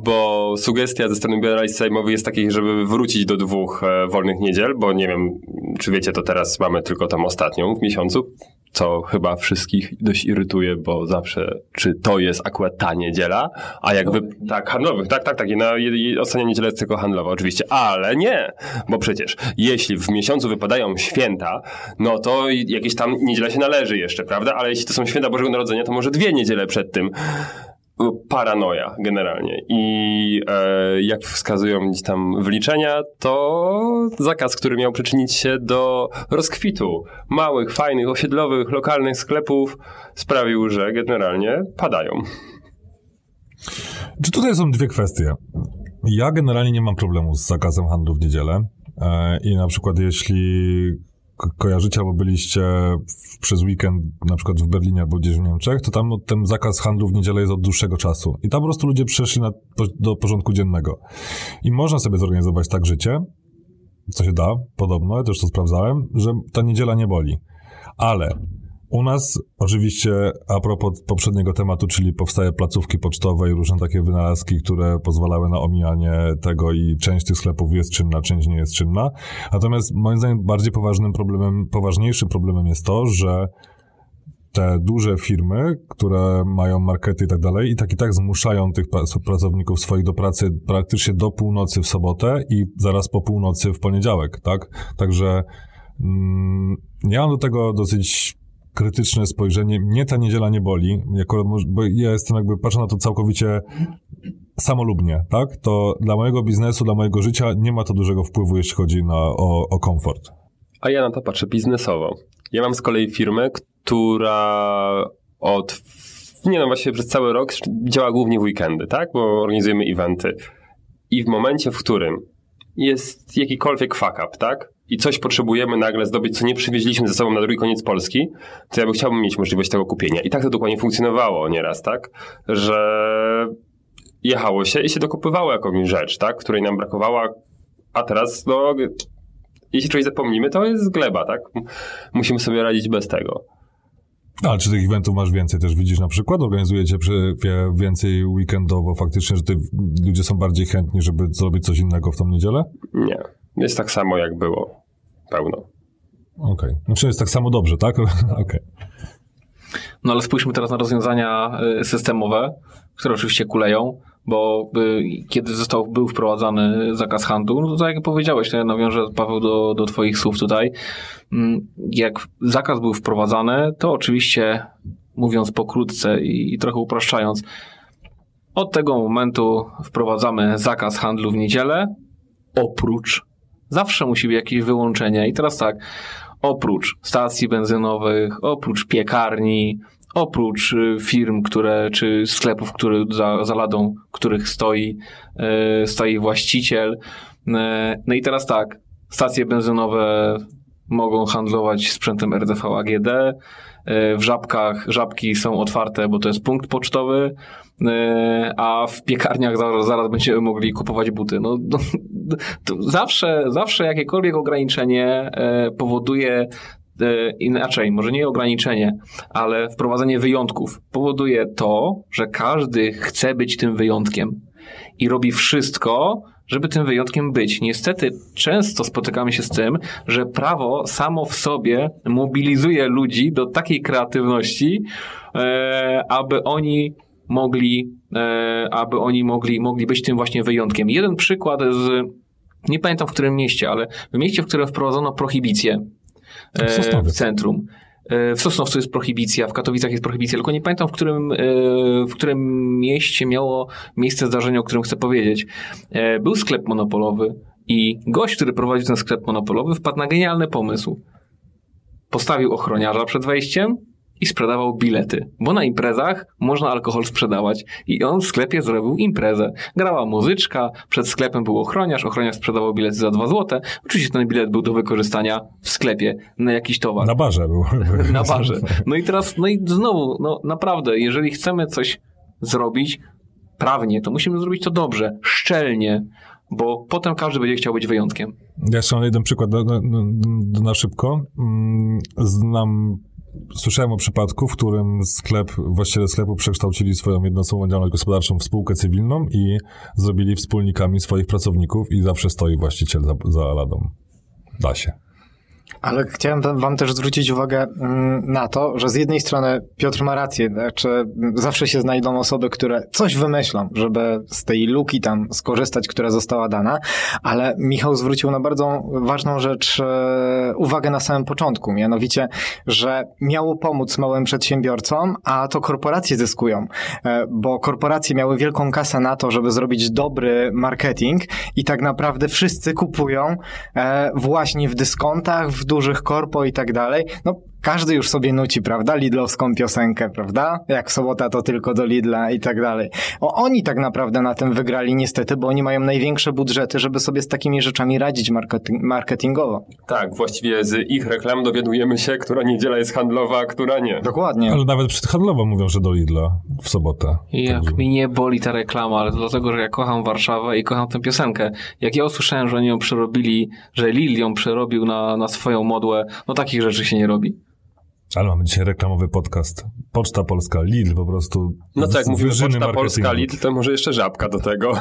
Bo sugestia ze strony Biura Analiz Sejmowych jest takiej, żeby wrócić do dwóch e, wolnych niedziel, bo nie wiem, czy wiecie, to teraz mamy tylko tam ostatnią w miesiącu, co chyba wszystkich dość irytuje, bo zawsze, czy to jest akurat ta niedziela, a jak wy... Tak, handlowych, tak, tak, tak, i na i- ostatnia niedziela jest tylko handlowa oczywiście, ale nie, bo przecież jeśli w miesiącu wypadają święta, no to jakieś tam niedziela się należy jeszcze, prawda, ale jeśli to są święta Bożego Narodzenia, to może dwie niedziele przed tym paranoja generalnie. I e, jak wskazują tam wliczenia, to zakaz, który miał przyczynić się do rozkwitu małych, fajnych, osiedlowych, lokalnych sklepów, sprawił, że generalnie padają. Czy tutaj są dwie kwestie? Ja generalnie nie mam problemu z zakazem handlu w niedzielę. E, I na przykład jeśli ko- kojarzycie albo byliście w, przez weekend na przykład w Berlinie albo gdzieś w Niemczech, to tam ten zakaz handlu w niedzielę jest od dłuższego czasu. I tam po prostu ludzie przeszli na, do porządku dziennego. I można sobie zorganizować tak życie, co się da, podobno, ja też to sprawdzałem, że ta niedziela nie boli. Ale u nas oczywiście, a propos poprzedniego tematu, czyli powstaje placówki pocztowe i różne takie wynalazki, które pozwalały na omijanie tego i część tych sklepów jest czynna, część nie jest czynna. Natomiast moim zdaniem bardziej poważnym problemem, poważniejszym problemem jest to, że te duże firmy, które mają markety i tak dalej, i tak i tak zmuszają tych pra- pracowników swoich do pracy praktycznie do północy w sobotę i zaraz po północy w poniedziałek, tak? Także mm, ja mam do tego dosyć krytyczne spojrzenie. Mnie ta niedziela nie boli, jako, bo ja jestem jakby, patrzę na to całkowicie samolubnie, tak? To dla mojego biznesu, dla mojego życia nie ma to dużego wpływu, jeśli chodzi na, o, o komfort. A ja na to patrzę biznesowo. Ja mam z kolei firmę, która od, nie no właściwie przez cały rok działa głównie w weekendy, tak? Bo organizujemy eventy. I w momencie, w którym jest jakikolwiek fuck up, tak? I coś potrzebujemy nagle zdobyć, co nie przywieźliśmy ze sobą na drugi koniec Polski, to ja bym chciałbym mieć możliwość tego kupienia. I tak to dokładnie funkcjonowało nieraz, tak? Że jechało się i się dokupywało jakąś rzecz, tak? Której nam brakowała, a teraz, no, jeśli czegoś zapomnimy, to jest gleba, tak? Musimy sobie radzić bez tego. Ale czy tych eventów masz więcej? Też widzisz na przykład, organizujecie przy, więcej weekendowo faktycznie, że ty, ludzie są bardziej chętni, żeby zrobić coś innego w tą niedzielę? Nie. Jest tak samo, jak było. Pełno. Okej. Znaczy jest tak samo dobrze, tak? Okej. No ale spójrzmy teraz na rozwiązania y, systemowe, które oczywiście kuleją, bo y, kiedy został, był wprowadzany zakaz handlu, no to tak jak powiedziałeś, to ja nawiążę, Paweł, do, do twoich słów tutaj. Mm, Jak zakaz był wprowadzany, to oczywiście, mówiąc pokrótce i, i trochę upraszczając, od tego momentu wprowadzamy zakaz handlu w niedzielę, oprócz, zawsze musi być jakieś wyłączenie. I teraz tak, oprócz stacji benzynowych, oprócz piekarni, oprócz y, firm, które, czy sklepów, które za, za ladą których stoi, y, stoi właściciel. Y, No i teraz tak, stacje benzynowe mogą handlować sprzętem RTV AGD. y, W żabkach, żabki są otwarte, bo to jest punkt pocztowy, a w piekarniach zaraz, zaraz będziemy mogli kupować buty. No, no, zawsze, zawsze jakiekolwiek ograniczenie e, powoduje e, inaczej, może nie ograniczenie, ale wprowadzenie wyjątków powoduje to, że każdy chce być tym wyjątkiem i robi wszystko, żeby tym wyjątkiem być. Niestety często spotykamy się z tym, że prawo samo w sobie mobilizuje ludzi do takiej kreatywności, e, aby oni mogli, e, aby oni mogli, mogli być tym właśnie wyjątkiem. Jeden przykład z, nie pamiętam w którym mieście, ale w mieście, w którym wprowadzono prohibicję e, W centrum. E, W Sosnowcu jest prohibicja, w Katowicach jest prohibicja, tylko nie pamiętam, w którym, w którym mieście miało miejsce zdarzenie, o którym chcę powiedzieć. Był sklep monopolowy i gość, który prowadził ten sklep monopolowy, wpadł na genialny pomysł. Postawił ochroniarza przed wejściem i sprzedawał bilety, bo na imprezach można alkohol sprzedawać. I on w sklepie zrobił imprezę. Grała muzyczka, przed sklepem był ochroniarz, ochroniarz sprzedawał bilety za 2 złote. Oczywiście ten bilet był do wykorzystania w sklepie na jakiś towar. Na barze był. Na barze. No i teraz, no i znowu, no naprawdę, jeżeli chcemy coś zrobić prawnie, to musimy zrobić to dobrze, szczelnie, bo potem każdy będzie chciał być wyjątkiem. Ja jeszcze mam jeden przykład do, do, na szybko. Mm, Znam, słyszałem o przypadku, w którym sklep, właściciele sklepu przekształcili swoją jednoosobową działalność gospodarczą w spółkę cywilną i zrobili wspólnikami swoich pracowników i zawsze stoi właściciel za, za ladą. Da się. Ale chciałem wam- też zwrócić uwagę mm, na to, że z jednej strony Piotr ma rację, znaczy mm, zawsze się znajdą osoby, które coś wymyślą, żeby z tej luki tam skorzystać, która została dana, ale Michał zwrócił na bardzo ważną rzecz e, uwagę na samym początku, mianowicie, że miało pomóc małym przedsiębiorcom, a to korporacje zyskują, e, bo korporacje miały wielką kasę na to, żeby zrobić dobry marketing i tak naprawdę wszyscy kupują e, właśnie w dyskontach, w dużych korpo i tak dalej. No, każdy już sobie nuci, prawda? Lidlowską piosenkę, prawda? Jak w sobota to tylko do Lidla i tak dalej. O, oni tak naprawdę na tym wygrali niestety, bo oni mają największe budżety, żeby sobie z takimi rzeczami radzić marketing- marketingowo. Tak, właściwie z ich reklam dowiadujemy się, która niedziela jest handlowa, a która nie. Dokładnie. Ale nawet przedhandlowo mówią, że do Lidla w sobotę. I jak Także- mi nie boli ta reklama, ale to dlatego, że ja kocham Warszawę i kocham tę piosenkę. Jak ja usłyszałem, że oni ją przerobili, że Lil ją przerobił na, na swoją modłę, no takich rzeczy się nie robi. Ale mamy dzisiaj reklamowy podcast. Poczta Polska, Lidl po prostu. No tak, mówimy Poczta Polska, marketingu. Lidl, to może jeszcze żabka do tego.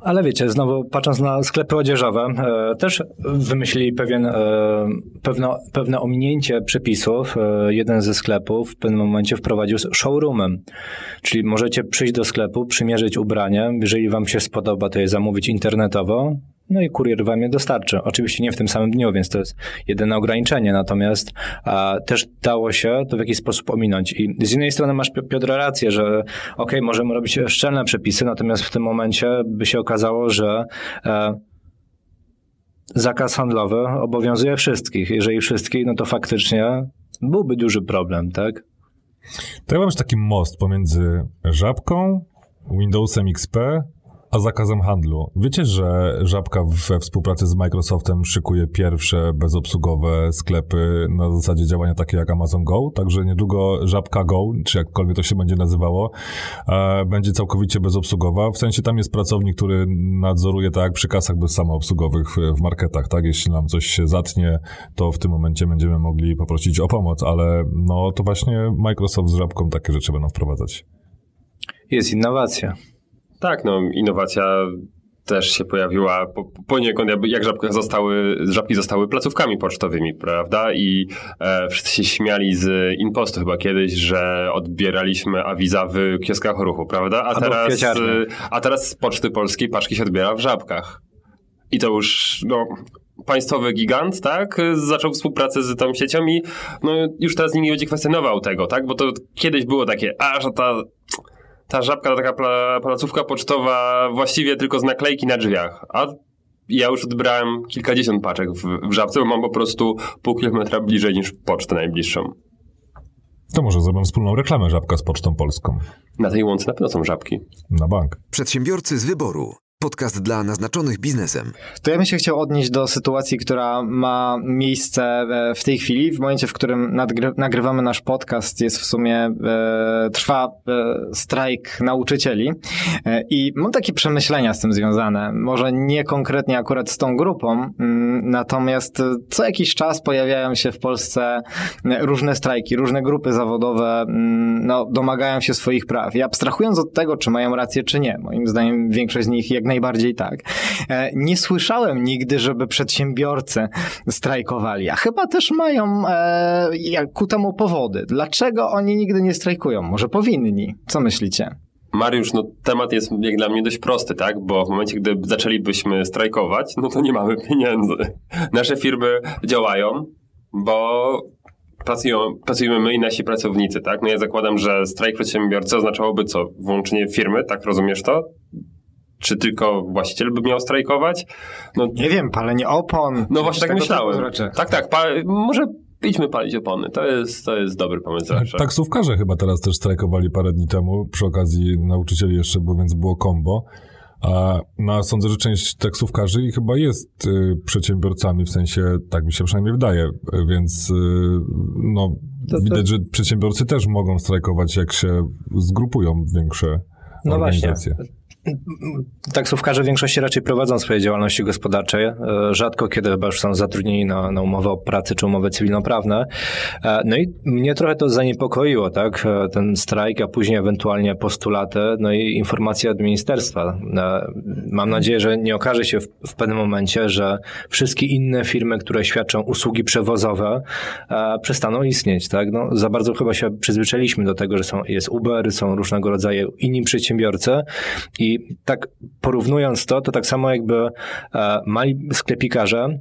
Ale wiecie, znowu patrząc na sklepy odzieżowe, e, też wymyślili pewien, e, pewno, pewne ominięcie przepisów. E, jeden ze sklepów w pewnym momencie wprowadził z showroomem. Czyli możecie przyjść do sklepu, przymierzyć ubranie, jeżeli wam się spodoba, to je zamówić internetowo. No i kurier wam je dostarczy. Oczywiście nie w tym samym dniu, więc to jest jedyne ograniczenie. Natomiast a, też dało się to w jakiś sposób ominąć. I z jednej strony masz Pi- Piotr rację, że okej, możemy robić szczelne przepisy, natomiast w tym momencie by się okazało, że e, zakaz handlowy obowiązuje wszystkich. Jeżeli wszystkich, no to faktycznie byłby duży problem, tak? To ja mam taki most pomiędzy Żabką, Windowsem XP, a zakazem handlu. Wiecie, że Żabka we współpracy z Microsoftem szykuje pierwsze bezobsługowe sklepy na zasadzie działania takie jak Amazon Go, także niedługo Żabka Go, czy jakkolwiek to się będzie nazywało, e, będzie całkowicie bezobsługowa. W sensie tam jest pracownik, który nadzoruje tak przy kasach bezsamoobsługowych w, w marketach, tak? Jeśli nam coś się zatnie, to w tym momencie będziemy mogli poprosić o pomoc, ale no to właśnie Microsoft z Żabką takie rzeczy będą wprowadzać. Jest innowacja. Tak, no innowacja też się pojawiła po, poniekąd, jak żabka zostały, żabki zostały placówkami pocztowymi, prawda? I e, wszyscy się śmiali z Impostu chyba kiedyś, że odbieraliśmy awiza w kioskach ruchu, prawda? A teraz, a teraz z Poczty Polskiej paczki się odbiera w żabkach. I to już, no, państwowy gigant, tak, zaczął współpracę z tą siecią i no, już teraz nikt nie będzie kwestionował tego, tak, bo to kiedyś było takie, a, że ta, ta żabka to taka pla, placówka pocztowa właściwie tylko z naklejki na drzwiach, a ja już odbrałem kilkadziesiąt paczek w, w żabce, bo mam po prostu pół kilometra bliżej niż pocztę najbliższą. To może zrobią wspólną reklamę Żabka z Pocztą Polską. Na tej łące na pewno są żabki. Na bank. Przedsiębiorcy z wyboru. Podcast dla naznaczonych biznesem. To ja bym się chciał odnieść do sytuacji, która ma miejsce e, w tej chwili. W momencie, w którym nagrywamy nasz podcast, jest w sumie, e, trwa e, strajk nauczycieli. E, I mam takie przemyślenia z tym związane. Może nie konkretnie akurat z tą grupą, mm, natomiast e, co jakiś czas pojawiają się w Polsce e, różne strajki, różne grupy zawodowe mm, no, domagają się swoich praw. I abstrahując od tego, czy mają rację, czy nie, moim zdaniem większość z nich jak najbardziej tak. E, Nie słyszałem nigdy, żeby przedsiębiorcy strajkowali, a chyba też mają e, ku temu powody. Dlaczego oni nigdy nie strajkują? Może powinni? Co myślicie? Mariusz, no temat jest jak dla mnie dość prosty, tak? Bo w momencie, gdy zaczęlibyśmy strajkować, no to nie mamy pieniędzy. Nasze firmy działają, bo pracują, pracujemy my i nasi pracownicy, tak? No ja zakładam, że strajk przedsiębiorcy oznaczałoby co? Włączenie firmy, tak rozumiesz to? Czy tylko właściciel by miał strajkować? No, Nie wiem, palenie opon. no właśnie tak myślałem. rzeczy. Tak, tak. Pa- może idźmy palić opony. To jest, to jest dobry pomysł zawsze. Taksówkarze chyba teraz też strajkowali parę dni temu, przy okazji nauczycieli jeszcze było, więc było kombo. A, no, a sądzę, że część taksówkarzy i chyba jest y, przedsiębiorcami, w sensie, tak mi się przynajmniej wydaje, więc y, no, To- to- widać, że przedsiębiorcy też mogą strajkować, jak się zgrupują większe No właśnie. Taksówkarze w większości raczej prowadzą swoje działalności gospodarcze. E, rzadko kiedy chyba już są zatrudnieni na, na umowę o pracy czy umowy cywilnoprawne. E, no i mnie trochę to zaniepokoiło, tak? E, ten strajk, a później ewentualnie postulaty, no i informacje od ministerstwa. Mam nadzieję, że nie okaże się w, w pewnym momencie, że wszystkie inne firmy, które świadczą usługi przewozowe, przestaną istnieć, tak? No, za bardzo chyba się przyzwyczailiśmy do tego, że są, jest Uber, są różnego rodzaju inni przedsiębiorcy i tak porównując to, to tak samo jakby e, mali sklepikarze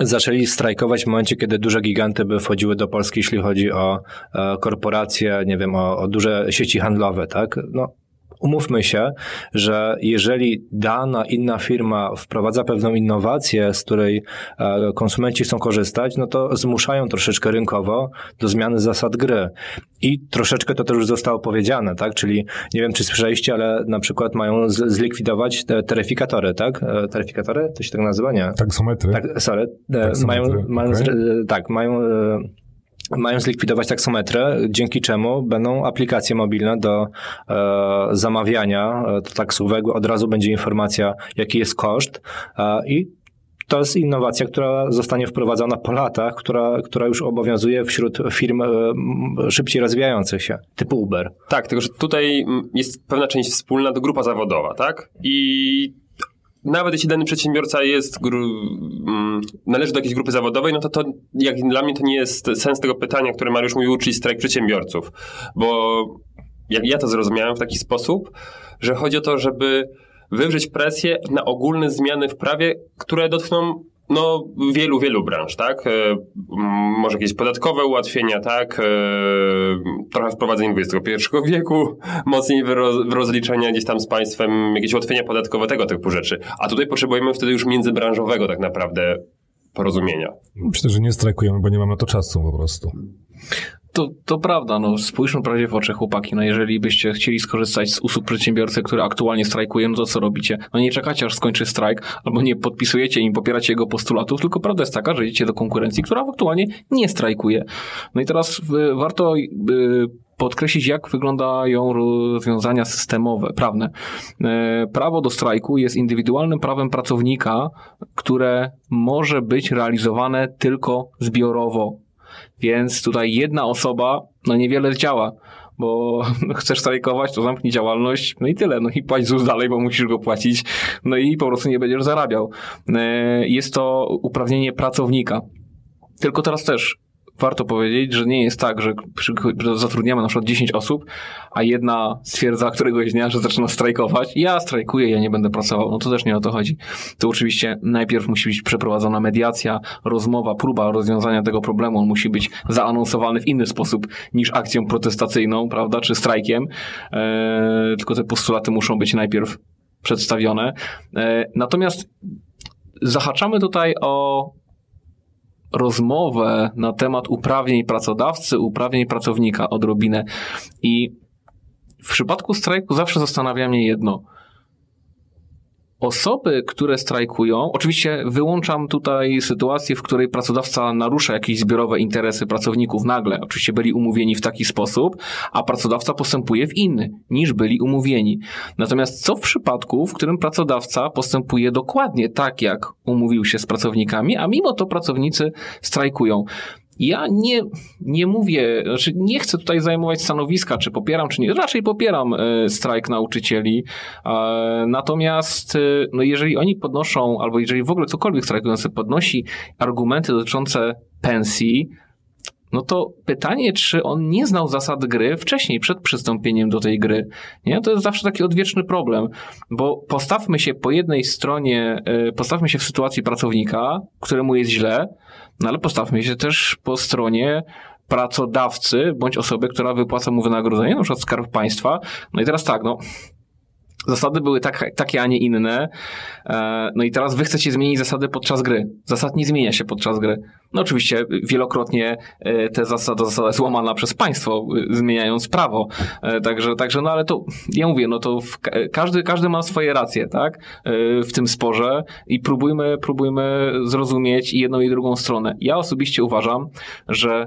zaczęli strajkować w momencie, kiedy duże giganty by wchodziły do Polski, jeśli chodzi o e, korporacje, nie wiem, o, o duże sieci handlowe, tak? No, umówmy się, że jeżeli dana inna firma wprowadza pewną innowację, z której e, konsumenci chcą korzystać, no to zmuszają troszeczkę rynkowo do zmiany zasad gry. I troszeczkę to też już zostało powiedziane, tak? Czyli nie wiem, czy słyszeliście, ale na przykład mają zlikwidować te taryfikatory, tak? E, taryfikatory? To się tak nazywa? Nie. Taksometry. Tak, sorry. E, Taksometry. Mają, mają, okay. tak, mają mają zlikwidować taksometrę, dzięki czemu będą aplikacje mobilne do e, zamawiania e, taksówek. Od razu będzie informacja, jaki jest koszt e, i to jest innowacja, która zostanie wprowadzona po latach, która, która już obowiązuje wśród firm e, szybciej rozwijających się, typu Uber. Tak, tylko że tutaj jest pewna część wspólna, to grupa zawodowa, tak? I nawet jeśli dany przedsiębiorca jest, mm, należy do jakiejś grupy zawodowej, no to to jak dla mnie to nie jest sens tego pytania, które Mariusz mówił, czyli strajk przedsiębiorców. Bo jak ja to zrozumiałem w taki sposób, że chodzi o to, żeby wywrzeć presję na ogólne zmiany w prawie, które dotkną no, wielu, wielu branż, tak? E, może jakieś podatkowe ułatwienia, tak? E, trochę wprowadzenie XXI wieku, mocniej rozliczenia gdzieś tam z państwem, jakieś ułatwienia podatkowe, tego typu rzeczy. A tutaj potrzebujemy wtedy już międzybranżowego tak naprawdę porozumienia. Myślę, że nie strajkujemy, bo nie mamy na to czasu po prostu. To, to prawda, no spójrzmy prawie w oczy chłopaki, no jeżeli byście chcieli skorzystać z usług przedsiębiorcy, który aktualnie strajkuje, no to co robicie? No nie czekacie aż skończy strajk, albo nie podpisujecie i popieracie jego postulatów, tylko prawda jest taka, że idziecie do konkurencji, która aktualnie nie strajkuje. No i teraz y, warto y, podkreślić, jak wyglądają rozwiązania systemowe, prawne. Y, prawo do strajku jest indywidualnym prawem pracownika, które może być realizowane tylko zbiorowo więc tutaj jedna osoba no niewiele działa, bo chcesz strajkować, to zamknij działalność, no i tyle, no i płać ZUS dalej, bo musisz go płacić, no i po prostu nie będziesz zarabiał. E, jest to uprawnienie pracownika. Tylko teraz też warto powiedzieć, że nie jest tak, że zatrudniamy na przykład 10 osób, a jedna stwierdza któregoś dnia, że zaczyna strajkować. Ja strajkuję, ja nie będę pracował. No to też nie o to chodzi. To oczywiście najpierw musi być przeprowadzona mediacja, rozmowa, próba rozwiązania tego problemu. On musi być zaanonsowany w inny sposób niż akcją protestacyjną, prawda, czy strajkiem. Eee, tylko te postulaty muszą być najpierw przedstawione. Eee, natomiast zahaczamy tutaj o rozmowę na temat uprawnień pracodawcy, uprawnień pracownika odrobinę. I w przypadku strajku zawsze zastanawia mnie jedno – Osoby, które strajkują, oczywiście wyłączam tutaj sytuację, w której pracodawca narusza jakieś zbiorowe interesy pracowników nagle. Oczywiście byli umówieni w taki sposób, a pracodawca postępuje w inny, niż byli umówieni. Natomiast co w przypadku, w którym pracodawca postępuje dokładnie tak, jak umówił się z pracownikami, a mimo to pracownicy strajkują? Ja nie, nie mówię, znaczy nie chcę tutaj zajmować stanowiska, czy popieram, czy nie. Raczej popieram e, strajk nauczycieli. Natomiast e, no jeżeli oni podnoszą, albo jeżeli w ogóle ktokolwiek strajkujący podnosi argumenty dotyczące pensji, no to pytanie, czy on nie znał zasad gry wcześniej, przed przystąpieniem do tej gry. Nie? To jest zawsze taki odwieczny problem, bo postawmy się po jednej stronie, e, postawmy się w sytuacji pracownika, któremu jest źle, no ale postawmy się też po stronie pracodawcy bądź osoby, która wypłaca mu wynagrodzenie, na przykład Skarb Państwa. No i teraz tak, no Zasady były tak, takie, a nie inne. E, no i teraz wy chcecie zmienić zasady podczas gry. Zasad nie zmienia się podczas gry. No oczywiście wielokrotnie e, te zasada, zasada jest łamana przez państwo, e, zmieniając prawo. Także, także no ale to, ja mówię, no to w, każdy, każdy ma swoje racje, tak? W tym sporze i próbujmy, próbujmy zrozumieć jedną i drugą stronę. Ja osobiście uważam, że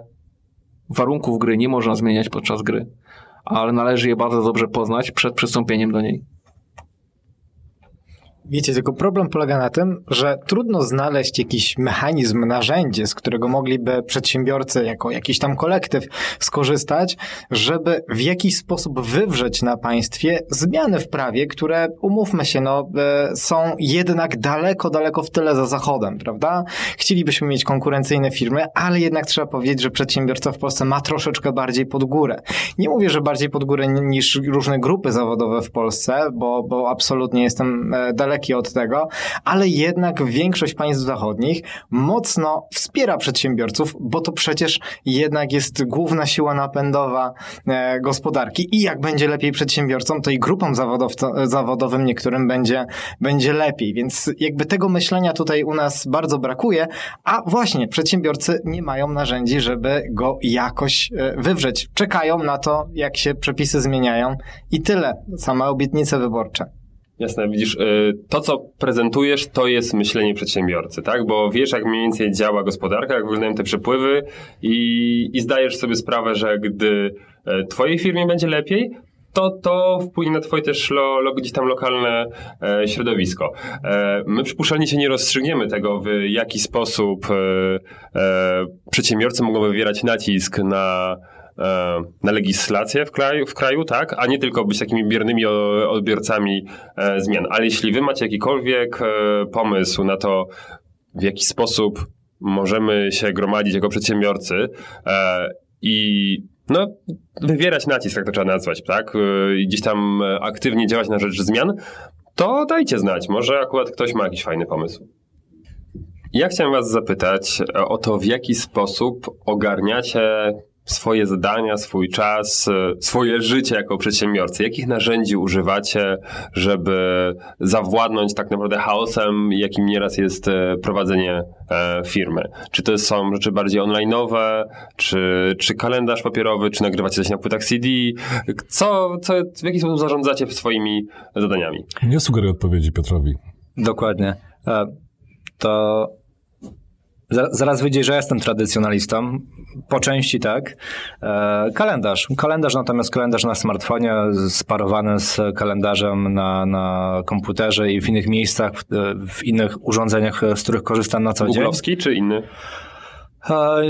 warunków gry nie można zmieniać podczas gry, ale należy je bardzo dobrze poznać przed przystąpieniem do niej. Wiecie, tylko problem polega na tym, że trudno znaleźć jakiś mechanizm, narzędzie, z którego mogliby przedsiębiorcy jako jakiś tam kolektyw skorzystać, żeby w jakiś sposób wywrzeć na państwie zmiany w prawie, które, umówmy się, no, e, są jednak daleko, daleko w tyle za Zachodem, prawda? Chcielibyśmy mieć konkurencyjne firmy, ale jednak trzeba powiedzieć, że przedsiębiorca w Polsce ma troszeczkę bardziej pod górę. Nie mówię, że bardziej pod górę niż różne grupy zawodowe w Polsce, bo, bo absolutnie jestem e, daleki od tego, ale jednak większość państw zachodnich mocno wspiera przedsiębiorców, bo to przecież jednak jest główna siła napędowa e, gospodarki i jak będzie lepiej przedsiębiorcom, to i grupom zawodowym niektórym będzie, będzie lepiej, więc jakby tego myślenia tutaj u nas bardzo brakuje, a właśnie przedsiębiorcy nie mają narzędzi, żeby go jakoś e, wywrzeć. Czekają na to, jak się przepisy zmieniają i tyle. Same obietnice wyborcze. Jasne, widzisz, y, to co prezentujesz, to jest myślenie przedsiębiorcy, tak? Bo wiesz, jak mniej więcej działa gospodarka, jak wyglądają te przepływy i, i zdajesz sobie sprawę, że gdy e, twojej firmie będzie lepiej, to to wpłynie na twoje też lo, lo, gdzieś tam lokalne e, środowisko. E, my przypuszczalnie się nie rozstrzygniemy tego, w jaki sposób e, e przedsiębiorcy mogą wywierać nacisk na na legislację w kraju, w kraju, tak, a nie tylko być takimi biernymi odbiorcami e, zmian. Ale jeśli wy macie jakikolwiek e, pomysł na to, w jaki sposób możemy się gromadzić jako przedsiębiorcy i no, wywierać nacisk, jak to trzeba nazwać, tak? I gdzieś tam aktywnie działać na rzecz zmian, to dajcie znać. Może akurat ktoś ma jakiś fajny pomysł. Ja chciałem Was zapytać o to, w jaki sposób ogarniacie swoje zadania, swój czas, e, swoje życie jako przedsiębiorcy? Jakich narzędzi używacie, żeby zawładnąć tak naprawdę chaosem, jakim nieraz jest e, prowadzenie e, firmy? Czy to są rzeczy bardziej online'owe, czy, czy kalendarz papierowy, czy nagrywacie coś na płytach CD? Co, co, w jaki sposób zarządzacie swoimi zadaniami? Nie sugeruję odpowiedzi Piotrowi. Dokładnie. To Zaraz wyjdzie, że jestem tradycjonalistą. Po części tak. E, kalendarz. Kalendarz natomiast kalendarz na smartfonie sparowany z kalendarzem na, na komputerze i w innych miejscach, w, w innych urządzeniach, z których korzystam na co dzień. Googlowski czy inny? E,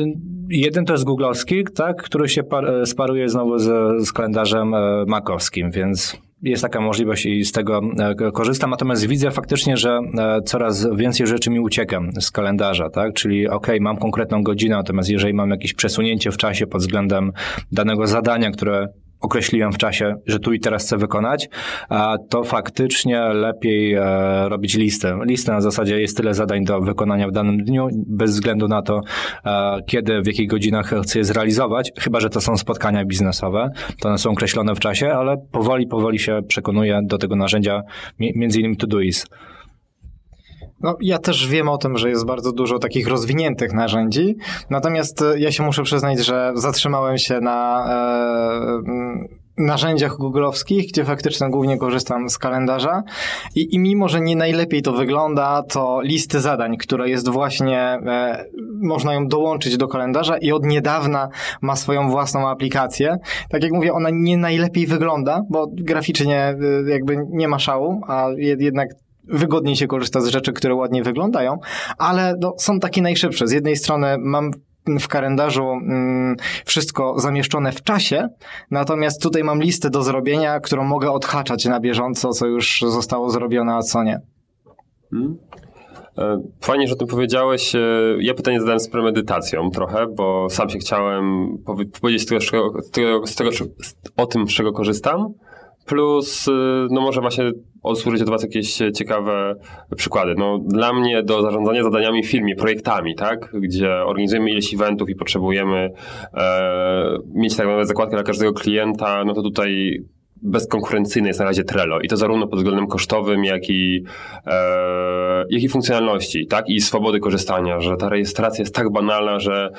jeden to jest googlowski, tak, który się par, sparuje znowu z, z kalendarzem e, makowskim, więc jest taka możliwość i z tego e, korzystam, natomiast widzę faktycznie, że e, coraz więcej rzeczy mi ucieka z kalendarza, tak? Czyli ok, mam konkretną godzinę, natomiast jeżeli mam jakieś przesunięcie w czasie pod względem danego zadania, które określiłem w czasie, że tu i teraz chcę wykonać, to faktycznie lepiej e, robić listę. Listę na zasadzie jest tyle zadań do wykonania w danym dniu, bez względu na to, e, kiedy, w jakich godzinach chcę je zrealizować, chyba, że to są spotkania biznesowe, to one są określone w czasie, ale powoli, powoli się przekonuję do tego narzędzia, między innymi Todoist. No, ja też wiem o tym, że jest bardzo dużo takich rozwiniętych narzędzi, natomiast e, ja się muszę przyznać, że zatrzymałem się na e, narzędziach googlowskich, gdzie faktycznie głównie korzystam z kalendarza I, i mimo, że nie najlepiej to wygląda, to listy zadań, która jest właśnie, e, można ją dołączyć do kalendarza i od niedawna ma swoją własną aplikację. Tak jak mówię, ona nie najlepiej wygląda, bo graficznie e, jakby nie ma szału, a jednak wygodniej się korzysta z rzeczy, które ładnie wyglądają, ale no, są takie najszybsze. Z jednej strony mam w kalendarzu mm, wszystko zamieszczone w czasie, natomiast tutaj mam listę do zrobienia, którą mogę odhaczać na bieżąco, co już zostało zrobione, a co nie. Hmm. E, fajnie, że o tym powiedziałeś. E, ja pytanie zadałem z premedytacją trochę, bo sam się chciałem powiedzieć z tego, z tego, z tego, o tym, z czego korzystam. Plus, y, no może właśnie odsłużyć od Was jakieś ciekawe przykłady. No, dla mnie do zarządzania zadaniami w filmie, projektami, tak? Gdzie organizujemy ileś eventów i potrzebujemy e, mieć tak naprawdę zakładkę dla każdego klienta, no to tutaj bezkonkurencyjne jest na razie Trello i to zarówno pod względem kosztowym, jak i, e, jak i funkcjonalności, tak? I swobody korzystania, że ta rejestracja jest tak banalna, że,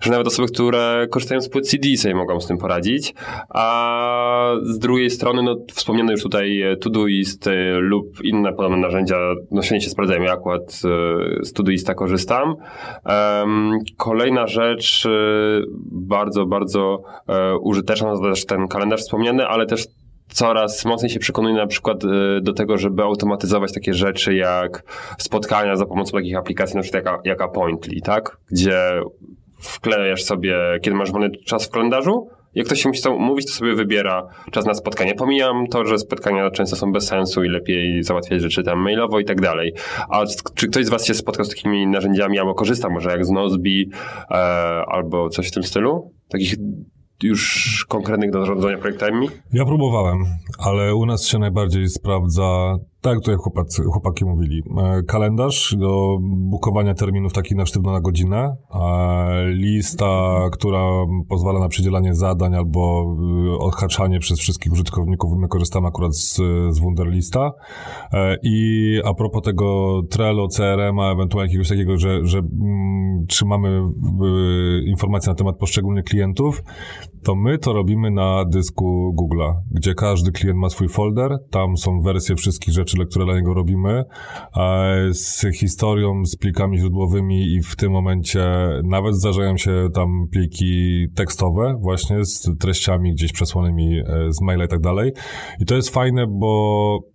że nawet osoby, które korzystają z płyt CD sobie mogą z tym poradzić, a z drugiej strony, no wspomniano już tutaj Todoist e, lub inne podobne narzędzia, no się sprawdzają, ja akurat e, z Todoista korzystam. Kolejna rzecz, e, bardzo, bardzo użyteczna, to też ten kalendarz wspomniany, ale też coraz mocniej się przekonuję na przykład y, do tego, żeby automatyzować takie rzeczy jak spotkania za pomocą takich aplikacji, na przykład jak, jak Appointly, tak? Gdzie wklejasz sobie, kiedy masz wolny czas w kalendarzu, jak ktoś się musi umówić, to sobie wybiera czas na spotkanie. Pomijam to, że spotkania często są bez sensu i lepiej załatwiać rzeczy tam mailowo i tak dalej. A czy ktoś z Was się spotkał z takimi narzędziami albo korzysta może jak z Nozbi e, albo coś w tym stylu? Takich już konkretnych do zarządzania projektami? Ja próbowałem, ale u nas się najbardziej sprawdza tak, tutaj chłopacy, chłopaki mówili. E, kalendarz do bukowania terminów takich na sztywno na godzinę. Lista, która pozwala na przydzielanie zadań albo y, odhaczanie przez wszystkich użytkowników. My korzystamy akurat z, z Wunderlista. E, I a propos tego Trello, CRM, a ewentualnie jakiegoś takiego, że, że mm, trzymamy informacje na temat poszczególnych klientów, to my to robimy na dysku Google'a, gdzie każdy klient ma swój folder. Tam są wersje wszystkich rzeczy, które dla niego robimy, z historią, z plikami źródłowymi i w tym momencie nawet zdarzają się tam pliki tekstowe właśnie z treściami gdzieś przesłanymi e, z maila i tak dalej. I to jest fajne, bo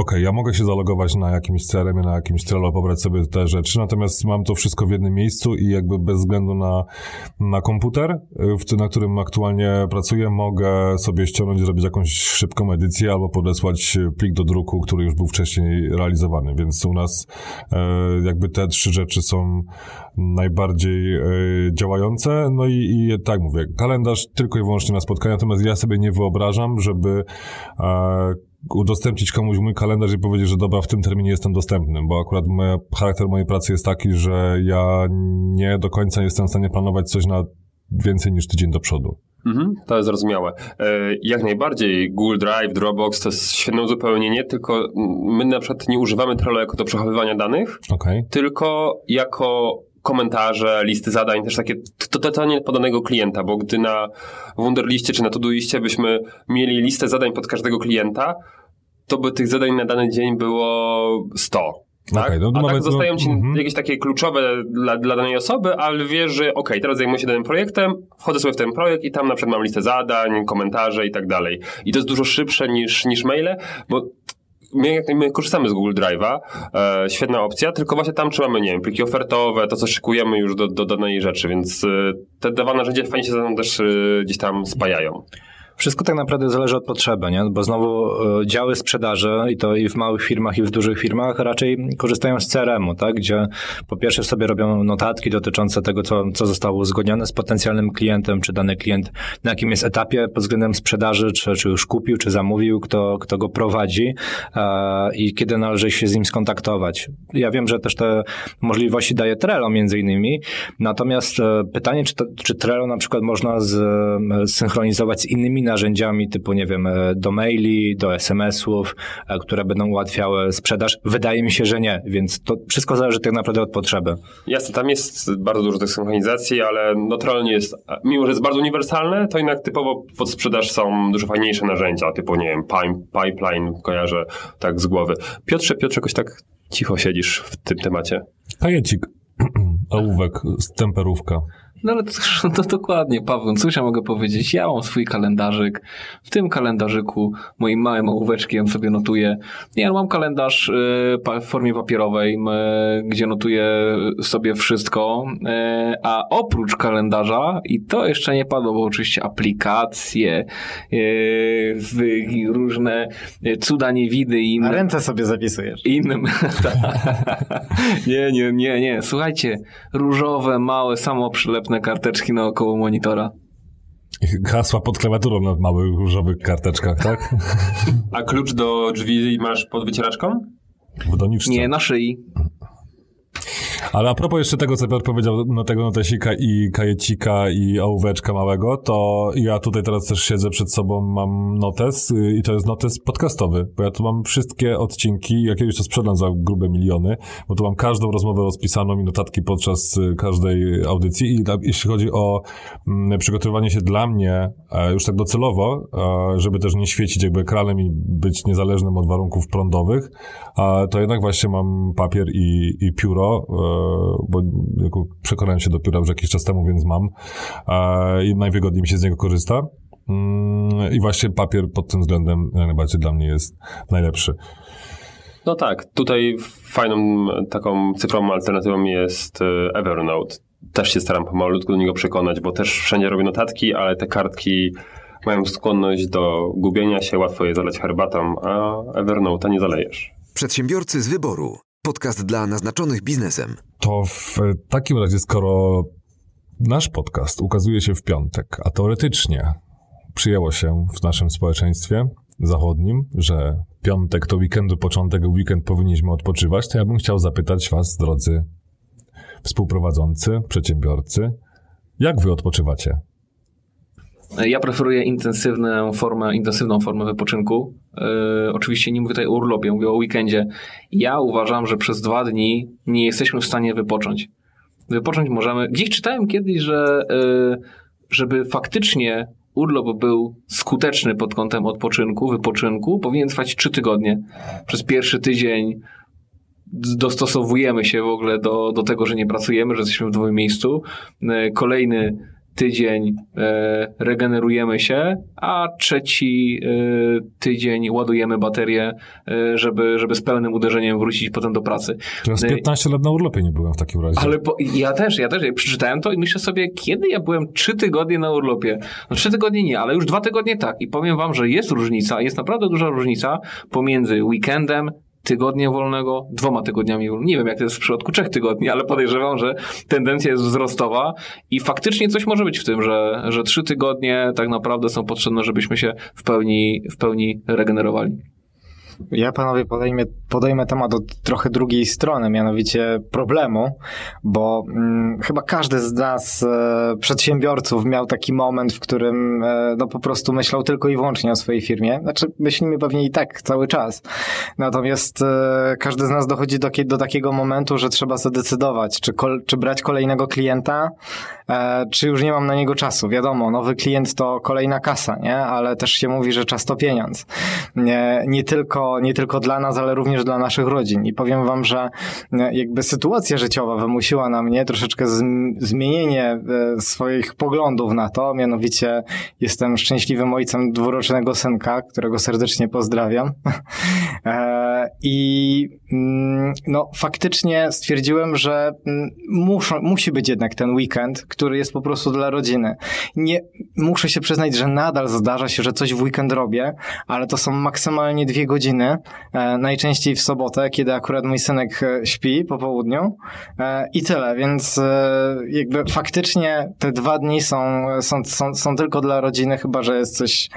OK, ja mogę się zalogować na jakimś CRM, na jakimś Trello, pobrać sobie te rzeczy, natomiast mam to wszystko w jednym miejscu i jakby bez względu na, na komputer, w, na którym aktualnie pracuję, mogę sobie ściągnąć, zrobić jakąś szybką edycję albo podesłać plik do druku, który już był wcześniej realizowany, więc u nas e, jakby te trzy rzeczy są najbardziej działające, no i, i tak mówię, kalendarz tylko i wyłącznie na spotkania, natomiast ja sobie nie wyobrażam, żeby e, udostępnić komuś mój kalendarz i powiedzieć, że dobra, w tym terminie jestem dostępny, bo akurat moja, charakter mojej pracy jest taki, że ja nie do końca jestem w stanie planować coś na więcej niż tydzień do przodu. Mhm, to jest zrozumiałe. E, jak najbardziej Google Drive, Dropbox to jest świetne uzupełnienie, tylko my na przykład nie używamy Trello jako do przechowywania danych, okay. tylko jako komentarze, listy zadań, też takie totalnie podanego klienta, bo gdy na Wunderliście czy na Todoiście byśmy mieli listę zadań pod każdego klienta, to by tych zadań na dany dzień było 100. Tak? Okay, no, A tak zostają ci no, jakieś takie kluczowe dla, dla danej osoby, ale wiesz, że ok, teraz zajmuję się danym projektem, wchodzę sobie w ten projekt i tam na przykład mam listę zadań, komentarze i tak dalej. I to jest dużo szybsze niż, niż maile, bo my, my korzystamy z Google Drive'a, e, świetna opcja, tylko właśnie tam trzymamy, nie wiem, pliki ofertowe, to co szykujemy już do, do danej rzeczy, więc e, te dwa narzędzia fajnie się ze sobą też e, gdzieś tam spajają. Wszystko tak naprawdę zależy od potrzeby, nie? bo znowu e, działy sprzedaży i to i w małych firmach, i w dużych firmach raczej korzystają z CRM-u, tak? gdzie po pierwsze sobie robią notatki dotyczące tego, co, co zostało uzgodnione z potencjalnym klientem, czy dany klient na jakim jest etapie pod względem sprzedaży, czy, czy już kupił, czy zamówił, kto, kto go prowadzi e, i kiedy należy się z nim skontaktować. Ja wiem, że też te możliwości daje Trello między innymi, natomiast e, pytanie, czy, to, czy Trello na przykład można z, e, synchronizować z innymi narzędziami typu, nie wiem, e, do maili, do SMS-ów, e, które będą ułatwiały sprzedaż? Wydaje mi się, że nie, więc to wszystko zależy tak naprawdę od potrzeby. Jasne, tam jest bardzo dużo tych synchronizacji, ale naturalnie jest, mimo że jest bardzo uniwersalne, to jednak typowo pod sprzedaż są dużo fajniejsze narzędzia, typu, nie wiem, pipeline, kojarzę tak z głowy. Piotrze, Piotrze, jakoś tak cicho siedzisz w tym temacie. Kajecik, ołówek, temperówka. No ale to, to dokładnie, Paweł, cóż ja mogę powiedzieć? Ja mam swój kalendarzyk. W tym kalendarzyku moim małym ołóweczkiem sobie notuję. Nie, no mam kalendarz y, w formie papierowej, gdzie notuję sobie wszystko, y, a oprócz kalendarza, i to jeszcze nie padło, bo oczywiście aplikacje, y, różne cuda niewidy i inne. A ręce sobie zapisujesz. Innym. nie, nie, nie, nie. Słuchajcie, różowe, małe, samoprzylepne karteczki naokoło monitora. Hasła pod klawiaturą na małych różowych karteczkach, tak? A klucz do drzwi masz pod wycieraczką? W doniczce. Nie, na szyi. Ale a propos jeszcze tego, co Piotr powiedział, no tego notesika i kajecika i ołóweczka małego, to ja tutaj teraz też siedzę przed sobą, mam notes y, i to jest notes podcastowy, bo ja tu mam wszystkie odcinki, jakiegoś to sprzedam za grube miliony, bo tu mam każdą rozmowę rozpisaną i notatki podczas y, każdej audycji i jeśli chodzi o mm, przygotowywanie się dla mnie już tak docelowo, żeby też nie świecić jakby ekranem i być niezależnym od warunków prądowych, to jednak właśnie mam papier i, i pióro, e, bo przekonałem się dopiero już jakiś czas temu, więc mam i najwygodniej mi się z niego korzysta. Mm, I właśnie papier pod tym względem najbardziej dla mnie jest najlepszy. No tak, tutaj fajną taką cyfrową alternatywą jest e, Evernote. Też się staram pomalutku do niego przekonać, bo też wszędzie robię notatki, ale te kartki mają skłonność do gubienia się, łatwo je zaleć herbatą, a Evernote'a nie zalejesz. Przedsiębiorcy z wyboru. Podcast dla naznaczonych biznesem. To w takim razie, skoro nasz podcast ukazuje się w piątek, a teoretycznie przyjęło się w naszym społeczeństwie zachodnim, że piątek to weekendu, początek, weekend powinniśmy odpoczywać, to ja bym chciał zapytać Was, drodzy współprowadzący, przedsiębiorcy, jak Wy odpoczywacie? Ja preferuję intensywną formę, intensywną formę wypoczynku. Yy, oczywiście nie mówię tutaj o urlopie, mówię o weekendzie. Ja uważam, że przez dwa dni nie jesteśmy w stanie wypocząć. Wypocząć możemy. Gdzieś czytałem kiedyś, że yy, żeby faktycznie urlop był skuteczny pod kątem odpoczynku, wypoczynku, powinien trwać trzy tygodnie. Przez pierwszy tydzień dostosowujemy się w ogóle do, do tego, że nie pracujemy, że jesteśmy w nowym miejscu. Kolejny tydzień e, regenerujemy się, a trzeci e, tydzień ładujemy baterię, e, żeby, żeby z pełnym uderzeniem wrócić potem do pracy. To z 15 lat na urlopie nie byłem w takim razie. Ale po, ja też, ja też. Ja przeczytałem to i myślę sobie, kiedy ja byłem trzy tygodnie na urlopie? No trzy tygodnie nie, ale już dwa tygodnie tak. I powiem wam, że jest różnica, jest naprawdę duża różnica pomiędzy weekendem, tygodnia wolnego, dwoma tygodniami wolnego. Nie wiem, jak to jest w przypadku trzech tygodni, ale podejrzewam, że tendencja jest wzrostowa i faktycznie coś może być w tym, że, że trzy tygodnie tak naprawdę są potrzebne, żebyśmy się w pełni, w pełni regenerowali. Ja, panowie, podejmę, podejmę temat od trochę drugiej strony, mianowicie problemu, bo mm, chyba każdy z nas, e, przedsiębiorców, miał taki moment, w którym e, no, po prostu myślał tylko i wyłącznie o swojej firmie. Znaczy, myślimy pewnie i tak cały czas. Natomiast e, każdy z nas dochodzi do, do takiego momentu, że trzeba zadecydować, czy, kol, czy brać kolejnego klienta, czy już nie mam na niego czasu. Wiadomo, nowy klient to kolejna kasa, nie? ale też się mówi, że czas to pieniądz. Nie, nie tylko nie tylko dla nas, ale również dla naszych rodzin. I powiem wam, że e, jakby sytuacja życiowa wymusiła na mnie troszeczkę zmienienie e, swoich poglądów na to. Mianowicie jestem szczęśliwym ojcem dwurocznego synka, którego serdecznie pozdrawiam. E, I mm, no, faktycznie stwierdziłem, że mm, muszą, musi być jednak ten weekend, który jest po prostu dla rodziny. Nie, muszę się przyznać, że nadal zdarza się, że coś w weekend robię, ale to są maksymalnie dwie godziny E, najczęściej w sobotę, kiedy akurat mój synek e, śpi po południu e, i tyle, więc jakby faktycznie te dwa dni są, są, są, są tylko dla rodziny, chyba że jest coś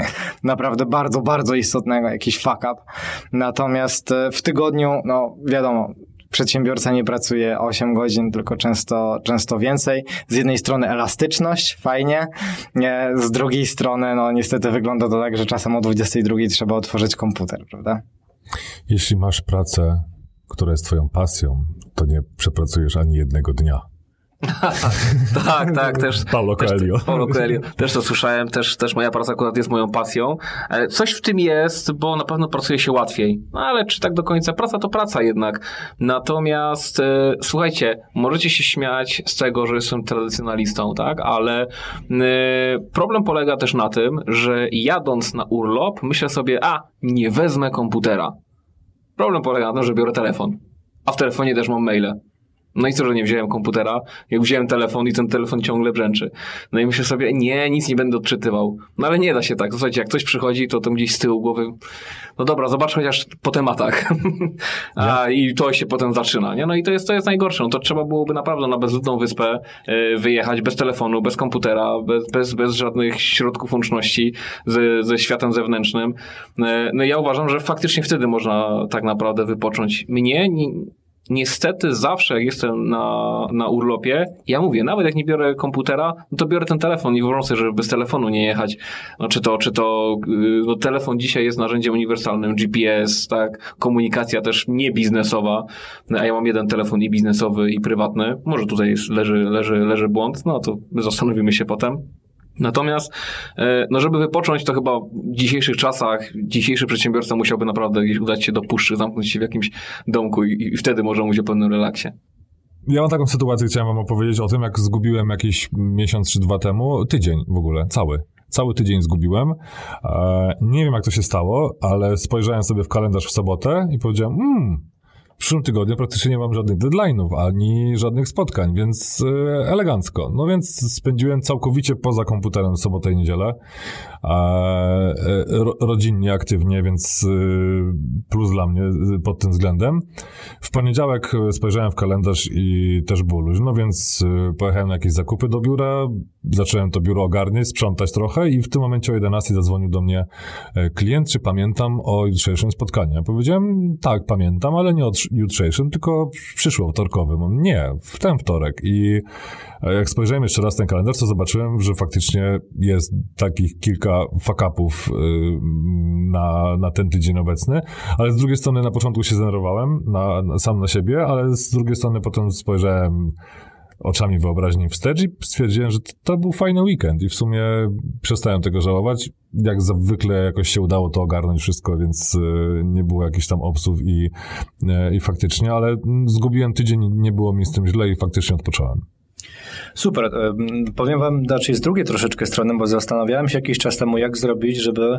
naprawdę bardzo, bardzo istotnego, jakiś fuck up. Natomiast w tygodniu, no wiadomo, przedsiębiorca nie pracuje 8 godzin, tylko często, często więcej. Z jednej strony elastyczność, fajnie, z drugiej strony, no niestety wygląda to tak, że czasem o 22 trzeba otworzyć komputer, prawda? Jeśli masz pracę, która jest twoją pasją, to nie przepracujesz ani jednego dnia. tak, tak, też. Paulo Coelho. Też, Paulo Coelho. Też to słyszałem, też, też moja praca akurat jest moją pasją. E, coś w tym jest, bo na pewno pracuje się łatwiej. No ale czy tak do końca? Praca to praca jednak. Natomiast e, słuchajcie, możecie się śmiać z tego, że jestem tradycjonalistą, tak? Ale e, problem polega też na tym, że jadąc na urlop, myślę sobie, a, nie wezmę komputera. Problem polega na tym, że biorę telefon. A w telefonie też mam maile. No i co, że nie wziąłem komputera? Jak wziąłem telefon i ten telefon ciągle brzęczy. No i myślę sobie, nie, nic nie będę odczytywał. No ale nie da się tak. Słuchajcie, jak ktoś przychodzi, to to gdzieś z tyłu głowy, no dobra, zobacz chociaż po tematach. A i to się potem zaczyna, nie? No i to jest, to jest najgorsze. No to trzeba byłoby naprawdę na bezludną wyspę y, wyjechać bez telefonu, bez komputera, bez, bez, bez żadnych środków łączności ze, ze światem zewnętrznym. Y, no ja uważam, że faktycznie wtedy można tak naprawdę wypocząć. Mnie nie, niestety zawsze jak jestem na, na urlopie, ja mówię, nawet jak nie biorę komputera, no to biorę ten telefon i wyobrażam sobie, żeby bez telefonu nie jechać. No, czy to, czy to y, no, telefon dzisiaj jest narzędziem uniwersalnym, GPS, tak, komunikacja też nie biznesowa, no, a ja mam jeden telefon i biznesowy i prywatny. Może tutaj leży, leży, leży błąd, no to zastanowimy się potem. Natomiast, e, no żeby wypocząć, to chyba w dzisiejszych czasach dzisiejszy przedsiębiorca musiałby naprawdę gdzieś udać się do puszczy, zamknąć się w jakimś domku i, i wtedy może mówić o pewnym relaksie. Ja mam taką sytuację, chciałem wam opowiedzieć o tym, jak zgubiłem jakiś miesiąc czy dwa temu, tydzień w ogóle, cały cały tydzień zgubiłem. E, nie wiem, jak to się stało, ale spojrzałem sobie w kalendarz w sobotę i powiedziałem, mmm, przyszłym tygodniu praktycznie nie mam żadnych deadline'ów, ani żadnych spotkań, więc e, elegancko. No więc spędziłem całkowicie poza komputerem sobotę i niedzielę. E, ro, rodzinnie, aktywnie, więc e, plus dla mnie pod tym względem. W poniedziałek spojrzałem w kalendarz i też było luźno, więc pojechałem na jakieś zakupy do biura, zacząłem to biuro ogarniać, sprzątać trochę i w tym momencie o 11 zadzwonił do mnie klient, czy pamiętam o jutrzejszym spotkaniu. Ja powiedziałem, tak, pamiętam, ale nie jutrzejszym, tylko przyszło wtorkowym. Nie, w ten wtorek. I e, jak spojrzałem jeszcze raz ten kalendarz, to zobaczyłem, że faktycznie jest takich kilka fuck-upów y, na, na ten tydzień obecny, ale z drugiej strony na początku się zdenerwowałem na, na, sam na siebie, ale z drugiej strony potem spojrzałem oczami wyobraźni wstecz i stwierdziłem, że to był fajny weekend i w sumie przestałem tego żałować. Jak zwykle jakoś się udało to ogarnąć wszystko, więc y, nie było jakichś tam obsów i, y, i faktycznie, ale zgubiłem tydzień, nie było mi z tym źle i faktycznie odpocząłem. Super. Powiem wam, znaczy z drugiej troszeczkę strony, bo zastanawiałem się jakiś czas temu, jak zrobić, żeby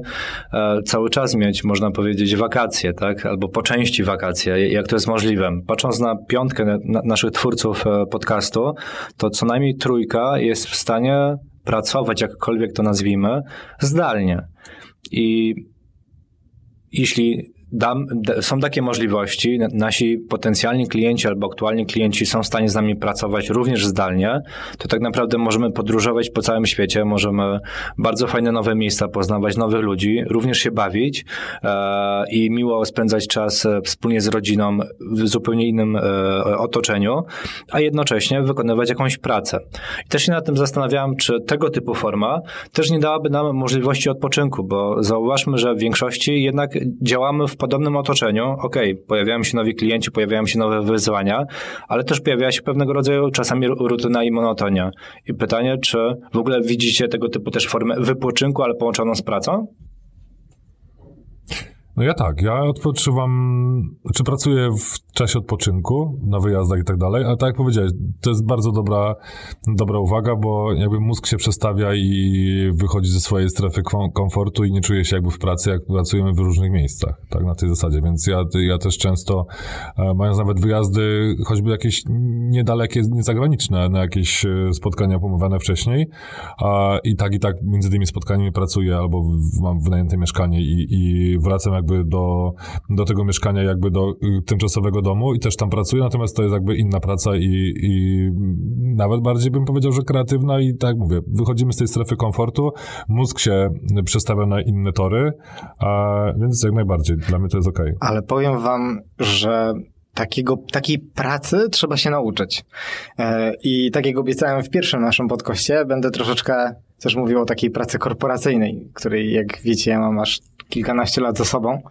e, cały czas mieć, można powiedzieć, wakacje, tak? Albo po części wakacje, jak to jest możliwe. Patrząc na piątkę naszych twórców e, podcastu, to co najmniej trójka jest w stanie pracować, jakkolwiek to nazwijmy, zdalnie. I jeśli dam, są takie możliwości, nasi potencjalni klienci albo aktualni klienci są w stanie z nami pracować również zdalnie, to tak naprawdę możemy podróżować po całym świecie, możemy bardzo fajne nowe miejsca poznawać, nowych ludzi, również się bawić e, i miło spędzać czas e, wspólnie z rodziną w zupełnie innym e, otoczeniu, a jednocześnie wykonywać jakąś pracę. I też się nad tym zastanawiałem, czy tego typu forma też nie dałaby nam możliwości odpoczynku, bo zauważmy, że w większości jednak działamy w podobnym otoczeniu, ok, pojawiają się nowi klienci, pojawiają się nowe wyzwania, ale też pojawia się pewnego rodzaju czasami rutyna i monotonia. I pytanie, czy w ogóle widzicie tego typu też formę wypoczynku, ale połączoną z pracą? No ja tak, ja odpoczywam, czy pracuję w czasie odpoczynku, na wyjazdach i tak dalej, ale tak jak powiedziałeś, to jest bardzo dobra, dobra uwaga, bo jakby mózg się przestawia i wychodzi ze swojej strefy komfortu i nie czuje się jakby w pracy, jak pracujemy w różnych miejscach, tak, na tej zasadzie, więc ja, ja też często, e, mając nawet wyjazdy, choćby jakieś niedalekie, niezagraniczne, na jakieś e, spotkania pomówione wcześniej a, i tak i tak między tymi spotkaniami pracuję albo mam wynajęte mieszkanie i, i wracam jakby do, do tego mieszkania, jakby do y, tymczasowego domu i też tam pracuję, natomiast to jest jakby inna praca i, i nawet bardziej bym powiedział, że kreatywna i tak mówię, wychodzimy z tej strefy komfortu, mózg się przestawia na inne tory, a, więc jak najbardziej, dla mnie to jest. Okay. Ale powiem wam, że takiego, takiej pracy trzeba się nauczyć. E, I tak jak obiecałem w pierwszym naszym podcaście, będę troszeczkę też mówił o takiej pracy korporacyjnej, której, jak wiecie, ja mam aż kilkanaście lat za sobą.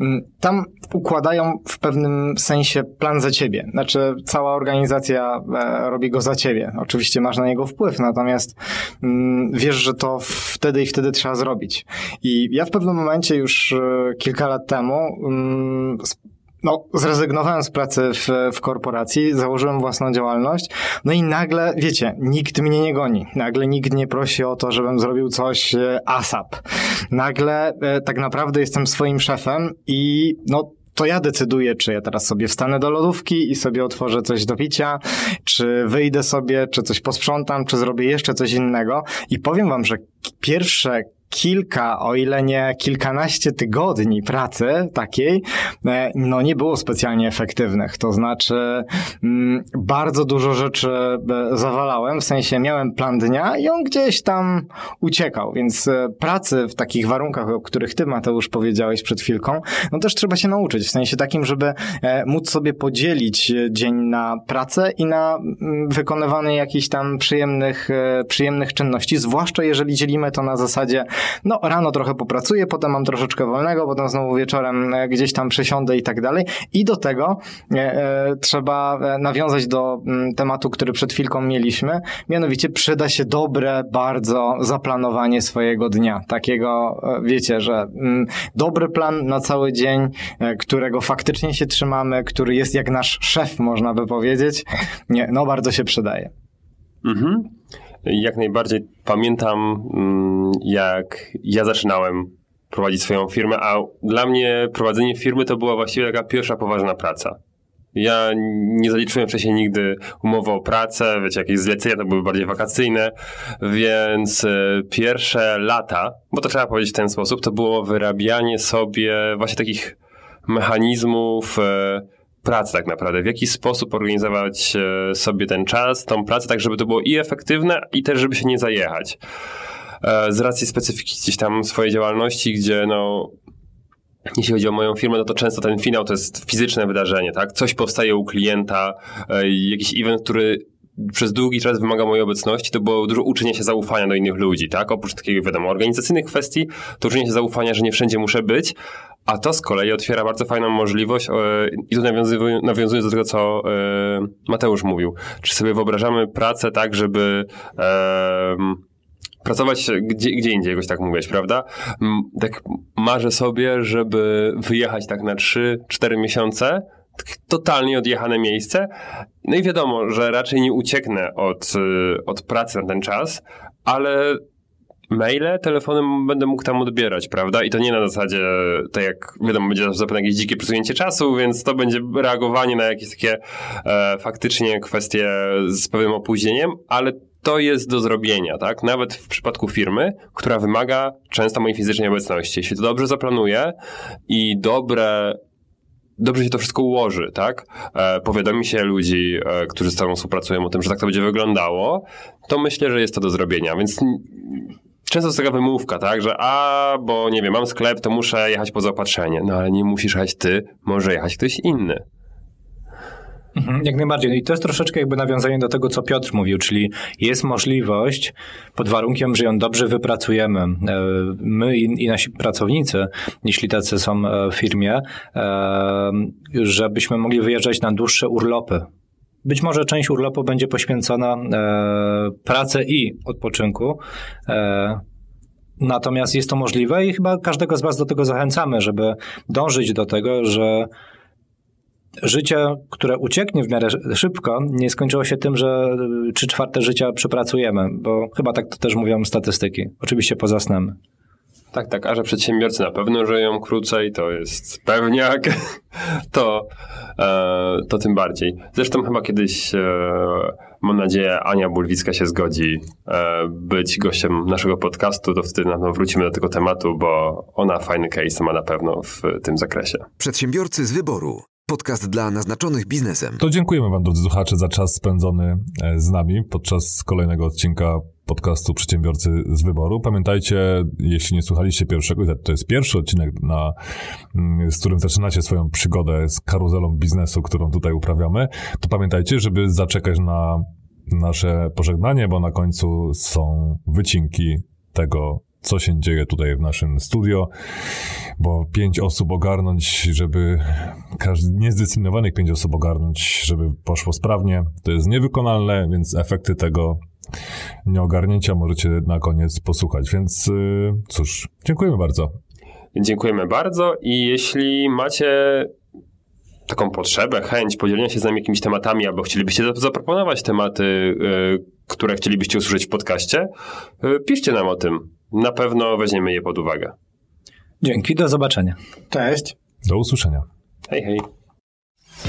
Mm, tam układają w pewnym sensie plan za ciebie. Znaczy, cała organizacja e, robi go za ciebie. Oczywiście masz na niego wpływ, natomiast mm, wiesz, że to wtedy i wtedy trzeba zrobić. I ja w pewnym momencie już e, kilka lat temu mm, no, zrezygnowałem z pracy w, w korporacji, założyłem własną działalność, no i nagle, wiecie, nikt mnie nie goni. Nagle nikt nie prosi o to, żebym zrobił coś e, ASAP. Nagle e, tak naprawdę jestem swoim szefem i no, to ja decyduję, czy ja teraz sobie wstanę do lodówki i sobie otworzę coś do picia, czy wyjdę sobie, czy coś posprzątam, czy zrobię jeszcze coś innego. I powiem wam, że pierwsze kilka, o ile nie kilkanaście tygodni pracy takiej, e, no nie było specjalnie efektywnych. To znaczy, mm, bardzo dużo rzeczy e, zawalałem, w sensie miałem plan dnia i on gdzieś tam uciekał, więc e, pracy w takich warunkach, o których ty, Mateusz, powiedziałeś przed chwilką, no też trzeba się nauczyć, w sensie takim, żeby móc sobie podzielić dzień na pracę i na mm, wykonywanie jakichś tam przyjemnych, przyjemnych czynności, zwłaszcza jeżeli dzielimy to na zasadzie no rano trochę popracuję, potem mam troszeczkę wolnego, potem znowu wieczorem e, gdzieś tam przesiądę i tak dalej. I do tego e, e, trzeba nawiązać do mm, tematu, który przed chwilką mieliśmy, mianowicie przyda się dobre bardzo zaplanowanie swojego dnia. Takiego, wiecie, że mm, dobry plan na cały dzień, którego faktycznie się trzymamy, który jest jak nasz szef, można by powiedzieć, nie, no bardzo się przydaje. Mhm. Jak najbardziej pamiętam, mm, jak ja zaczynałem prowadzić swoją firmę, a dla mnie prowadzenie firmy to była właściwie taka pierwsza poważna praca. Ja nie zaliczyłem wcześniej nigdy umowy o pracę, wiecie, jakieś zlecenia to były bardziej wakacyjne, więc e, pierwsze lata, bo to trzeba powiedzieć w ten sposób, to było wyrabianie sobie właśnie takich mechanizmów e, pracy tak naprawdę. W jaki sposób organizować e, sobie ten czas, tą pracę, tak żeby to było i efektywne, i też żeby się nie zajechać. E, Z racji specyfiki gdzieś tam swojej działalności, gdzie no jeśli chodzi o moją firmę, no to często ten finał to jest fizyczne wydarzenie, tak? Coś powstaje u klienta, e, jakiś event, który przez długi czas wymaga mojej obecności, to było dużo uczenia się zaufania do innych ludzi, tak? Oprócz takiego, wiadomo, organizacyjnych kwestii, to uczenie się zaufania, że nie wszędzie muszę być, a to z kolei otwiera bardzo fajną możliwość e, i tu nawiązując do tego, co Mateusz mówił. Czy sobie wyobrażamy pracę tak, żeby em, pracować gdzie, gdzie indziej, jakoś tak mówiłeś, prawda? Tak marzę sobie, żeby wyjechać tak na 3-4 miesiące, tak totalnie odjechane miejsce. No i wiadomo, że raczej nie ucieknę od, y, od pracy na ten czas, ale maile, telefonem będę mógł tam odbierać, prawda? I to nie na zasadzie, tak jak wiadomo, będzie zapewne jakieś dzikie przesunięcie czasu, więc to będzie reagowanie na jakieś takie e, faktycznie kwestie z pewnym opóźnieniem, ale to jest do zrobienia, tak? Nawet w przypadku firmy, która wymaga często mojej fizycznej obecności. Jeśli to dobrze zaplanuję i dobre dobrze się to wszystko ułoży, tak? E, powiadomi się ludzi, e, którzy z tobą współpracują o tym, że tak to będzie wyglądało, to myślę, że jest to do zrobienia, więc często jest taka wymówka, tak? Że a, bo nie wiem, mam sklep, to muszę jechać po zaopatrzenie. No ale nie musisz jechać ty, może jechać ktoś inny. Mhm, Jak najbardziej. I to jest troszeczkę jakby nawiązanie do tego, co Piotr mówił, czyli jest możliwość, pod warunkiem, że ją dobrze wypracujemy, e, my i, nasi pracownicy, jeśli tacy są e, w firmie, e, żebyśmy mogli wyjeżdżać na dłuższe urlopy. Być może część urlopu będzie poświęcona pracy i odpoczynku. Natomiast jest to możliwe i chyba każdego z Was do tego zachęcamy, żeby dążyć do tego, że życie, które ucieknie w miarę szybko, nie skończyło się tym, że trzy czwarte życia przepracujemy, bo chyba tak to też mówią statystyki. Oczywiście poza snem. Tak, tak, a że przedsiębiorcy na pewno żyją krócej, to jest pewniak, to, e, to tym bardziej. Zresztą chyba kiedyś, e, mam nadzieję, Ania Bulwicka się zgodzi e, być gościem naszego podcastu, to wtedy na pewno wrócimy do tego tematu, bo ona fajny case ma na pewno w tym zakresie. Przedsiębiorcy z wyboru. Podcast dla naznaczonych biznesem. To dziękujemy Wam, drodzy słuchacze, za czas spędzony e, z nami podczas kolejnego odcinka podcastu Przedsiębiorcy z Wyboru. Pamiętajcie, jeśli nie słuchaliście pierwszego, to jest pierwszy odcinek, na, mm, z którym zaczynacie swoją przygodę z karuzelą biznesu, którą tutaj uprawiamy, to pamiętajcie, żeby zaczekać na nasze pożegnanie, bo na końcu są wycinki tego, co się dzieje tutaj w naszym studio, bo pięć osób ogarnąć, żeby każdy, niezdecydowanych pięć osób ogarnąć, żeby poszło sprawnie, to jest niewykonalne, więc efekty tego nieogarnięcia możecie na koniec posłuchać. Więc yy, cóż, dziękujemy bardzo. Dziękujemy bardzo i jeśli macie taką potrzebę, chęć podzielenia się z nami jakimiś tematami, albo chcielibyście zap- zaproponować tematy, y, które chcielibyście usłyszeć w podcaście, y, piszcie nam o tym. Na pewno weźmiemy je pod uwagę. Dzięki, do zobaczenia. Cześć. Do usłyszenia. Hej, hej.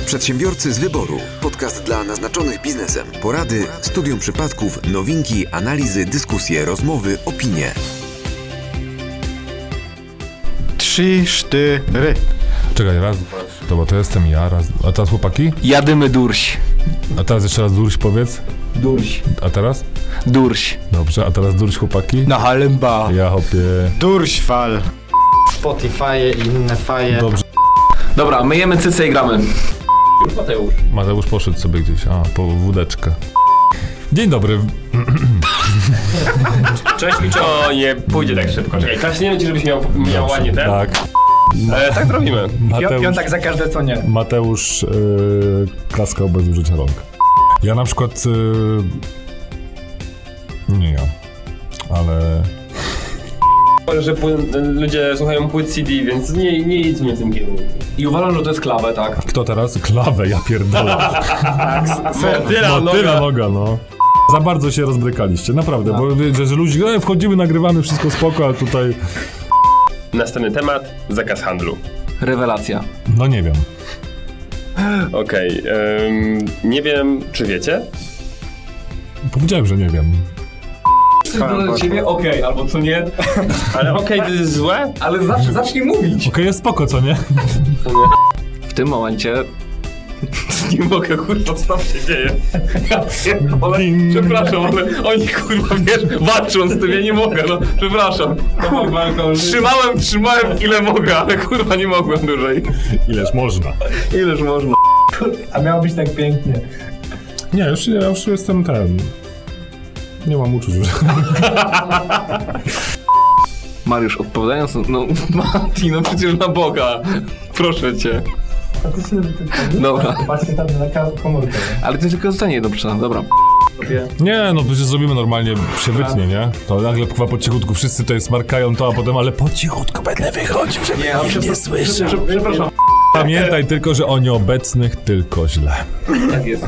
Przedsiębiorcy z wyboru. Podcast dla naznaczonych biznesem. Porady, studium przypadków, nowinki, analizy, dyskusje, rozmowy, opinie. Trzy, cztery. Czekaj, raz, to bo to jestem ja, raz, a teraz chłopaki? Jadymy durś. A teraz jeszcze raz durś powiedz. Durś. A teraz? Durś. Dobrze, a teraz durś chłopaki? Na halemba. Ja hopie. Durśfal. Spotify i inne faje. Dobrze. Dobra, myjemy cyce i gramy. Mateusz poszedł sobie gdzieś, a, po wódeczkę. Dzień dobry. Cześć, Miczo. O, nie pójdzie tak szybko. Czekaj, klaśniemy ci, żebyś miał, miał ładnie ten. Tak. E, tak robimy. Mateusz, Piątek za każde co nie. Mateusz yy, klaskał bez użycia rąk. Ja na przykład... Yy, nie ja. Ale... Że ludzie słuchają płyt CD, więc nie, nie idźmy tym kierunku. I uważam, że to jest klawę, tak? Kto teraz? Klawę, ja pierdolę. Motyla, No, tyle noga. noga, no. Za bardzo się rozbrykaliście, naprawdę, bo wiecie, że ludzie, e, wchodzimy, nagrywamy, wszystko spoko, a tutaj, Następny temat, zakaz handlu. Rewelacja. no nie wiem. Okej, em, nie wiem, czy wiecie? Powiedziałem, że nie wiem. Do ciebie okej, albo co nie, Ale okej, to jest złe? ale zawsze zacznij mówić. Okej, jest spoko, co nie? W tym momencie nie mogę, kurwa, co tam się dzieje. Ja pierdolę, przepraszam, ale oni, kurwa, wiesz, walczą z tym, ja nie mogę, no, przepraszam. Trzymałem, trzymałem ile mogę, ale kurwa nie mogłem dłużej. Ileż można. Ileż można. A miało być tak pięknie. Nie, już, ja już jestem ten... Nie mam uczuć już. Mariusz, odpowiadając, no, Mati, no przecież na Boga. Proszę cię. Dobra. Patrzcie tam na komórkę. Ale to tylko zostanie jedno przeczytane, dobra. Nie, no przecież zrobimy normalnie, się wytnie, nie? To nagle chyba po cichutku wszyscy tutaj smarkają to, a potem, ale po cichutku będę wychodził, żeby nie, nie słyszał. Przepraszam. Pamiętaj tylko, że o nieobecnych tylko źle. Tak jest.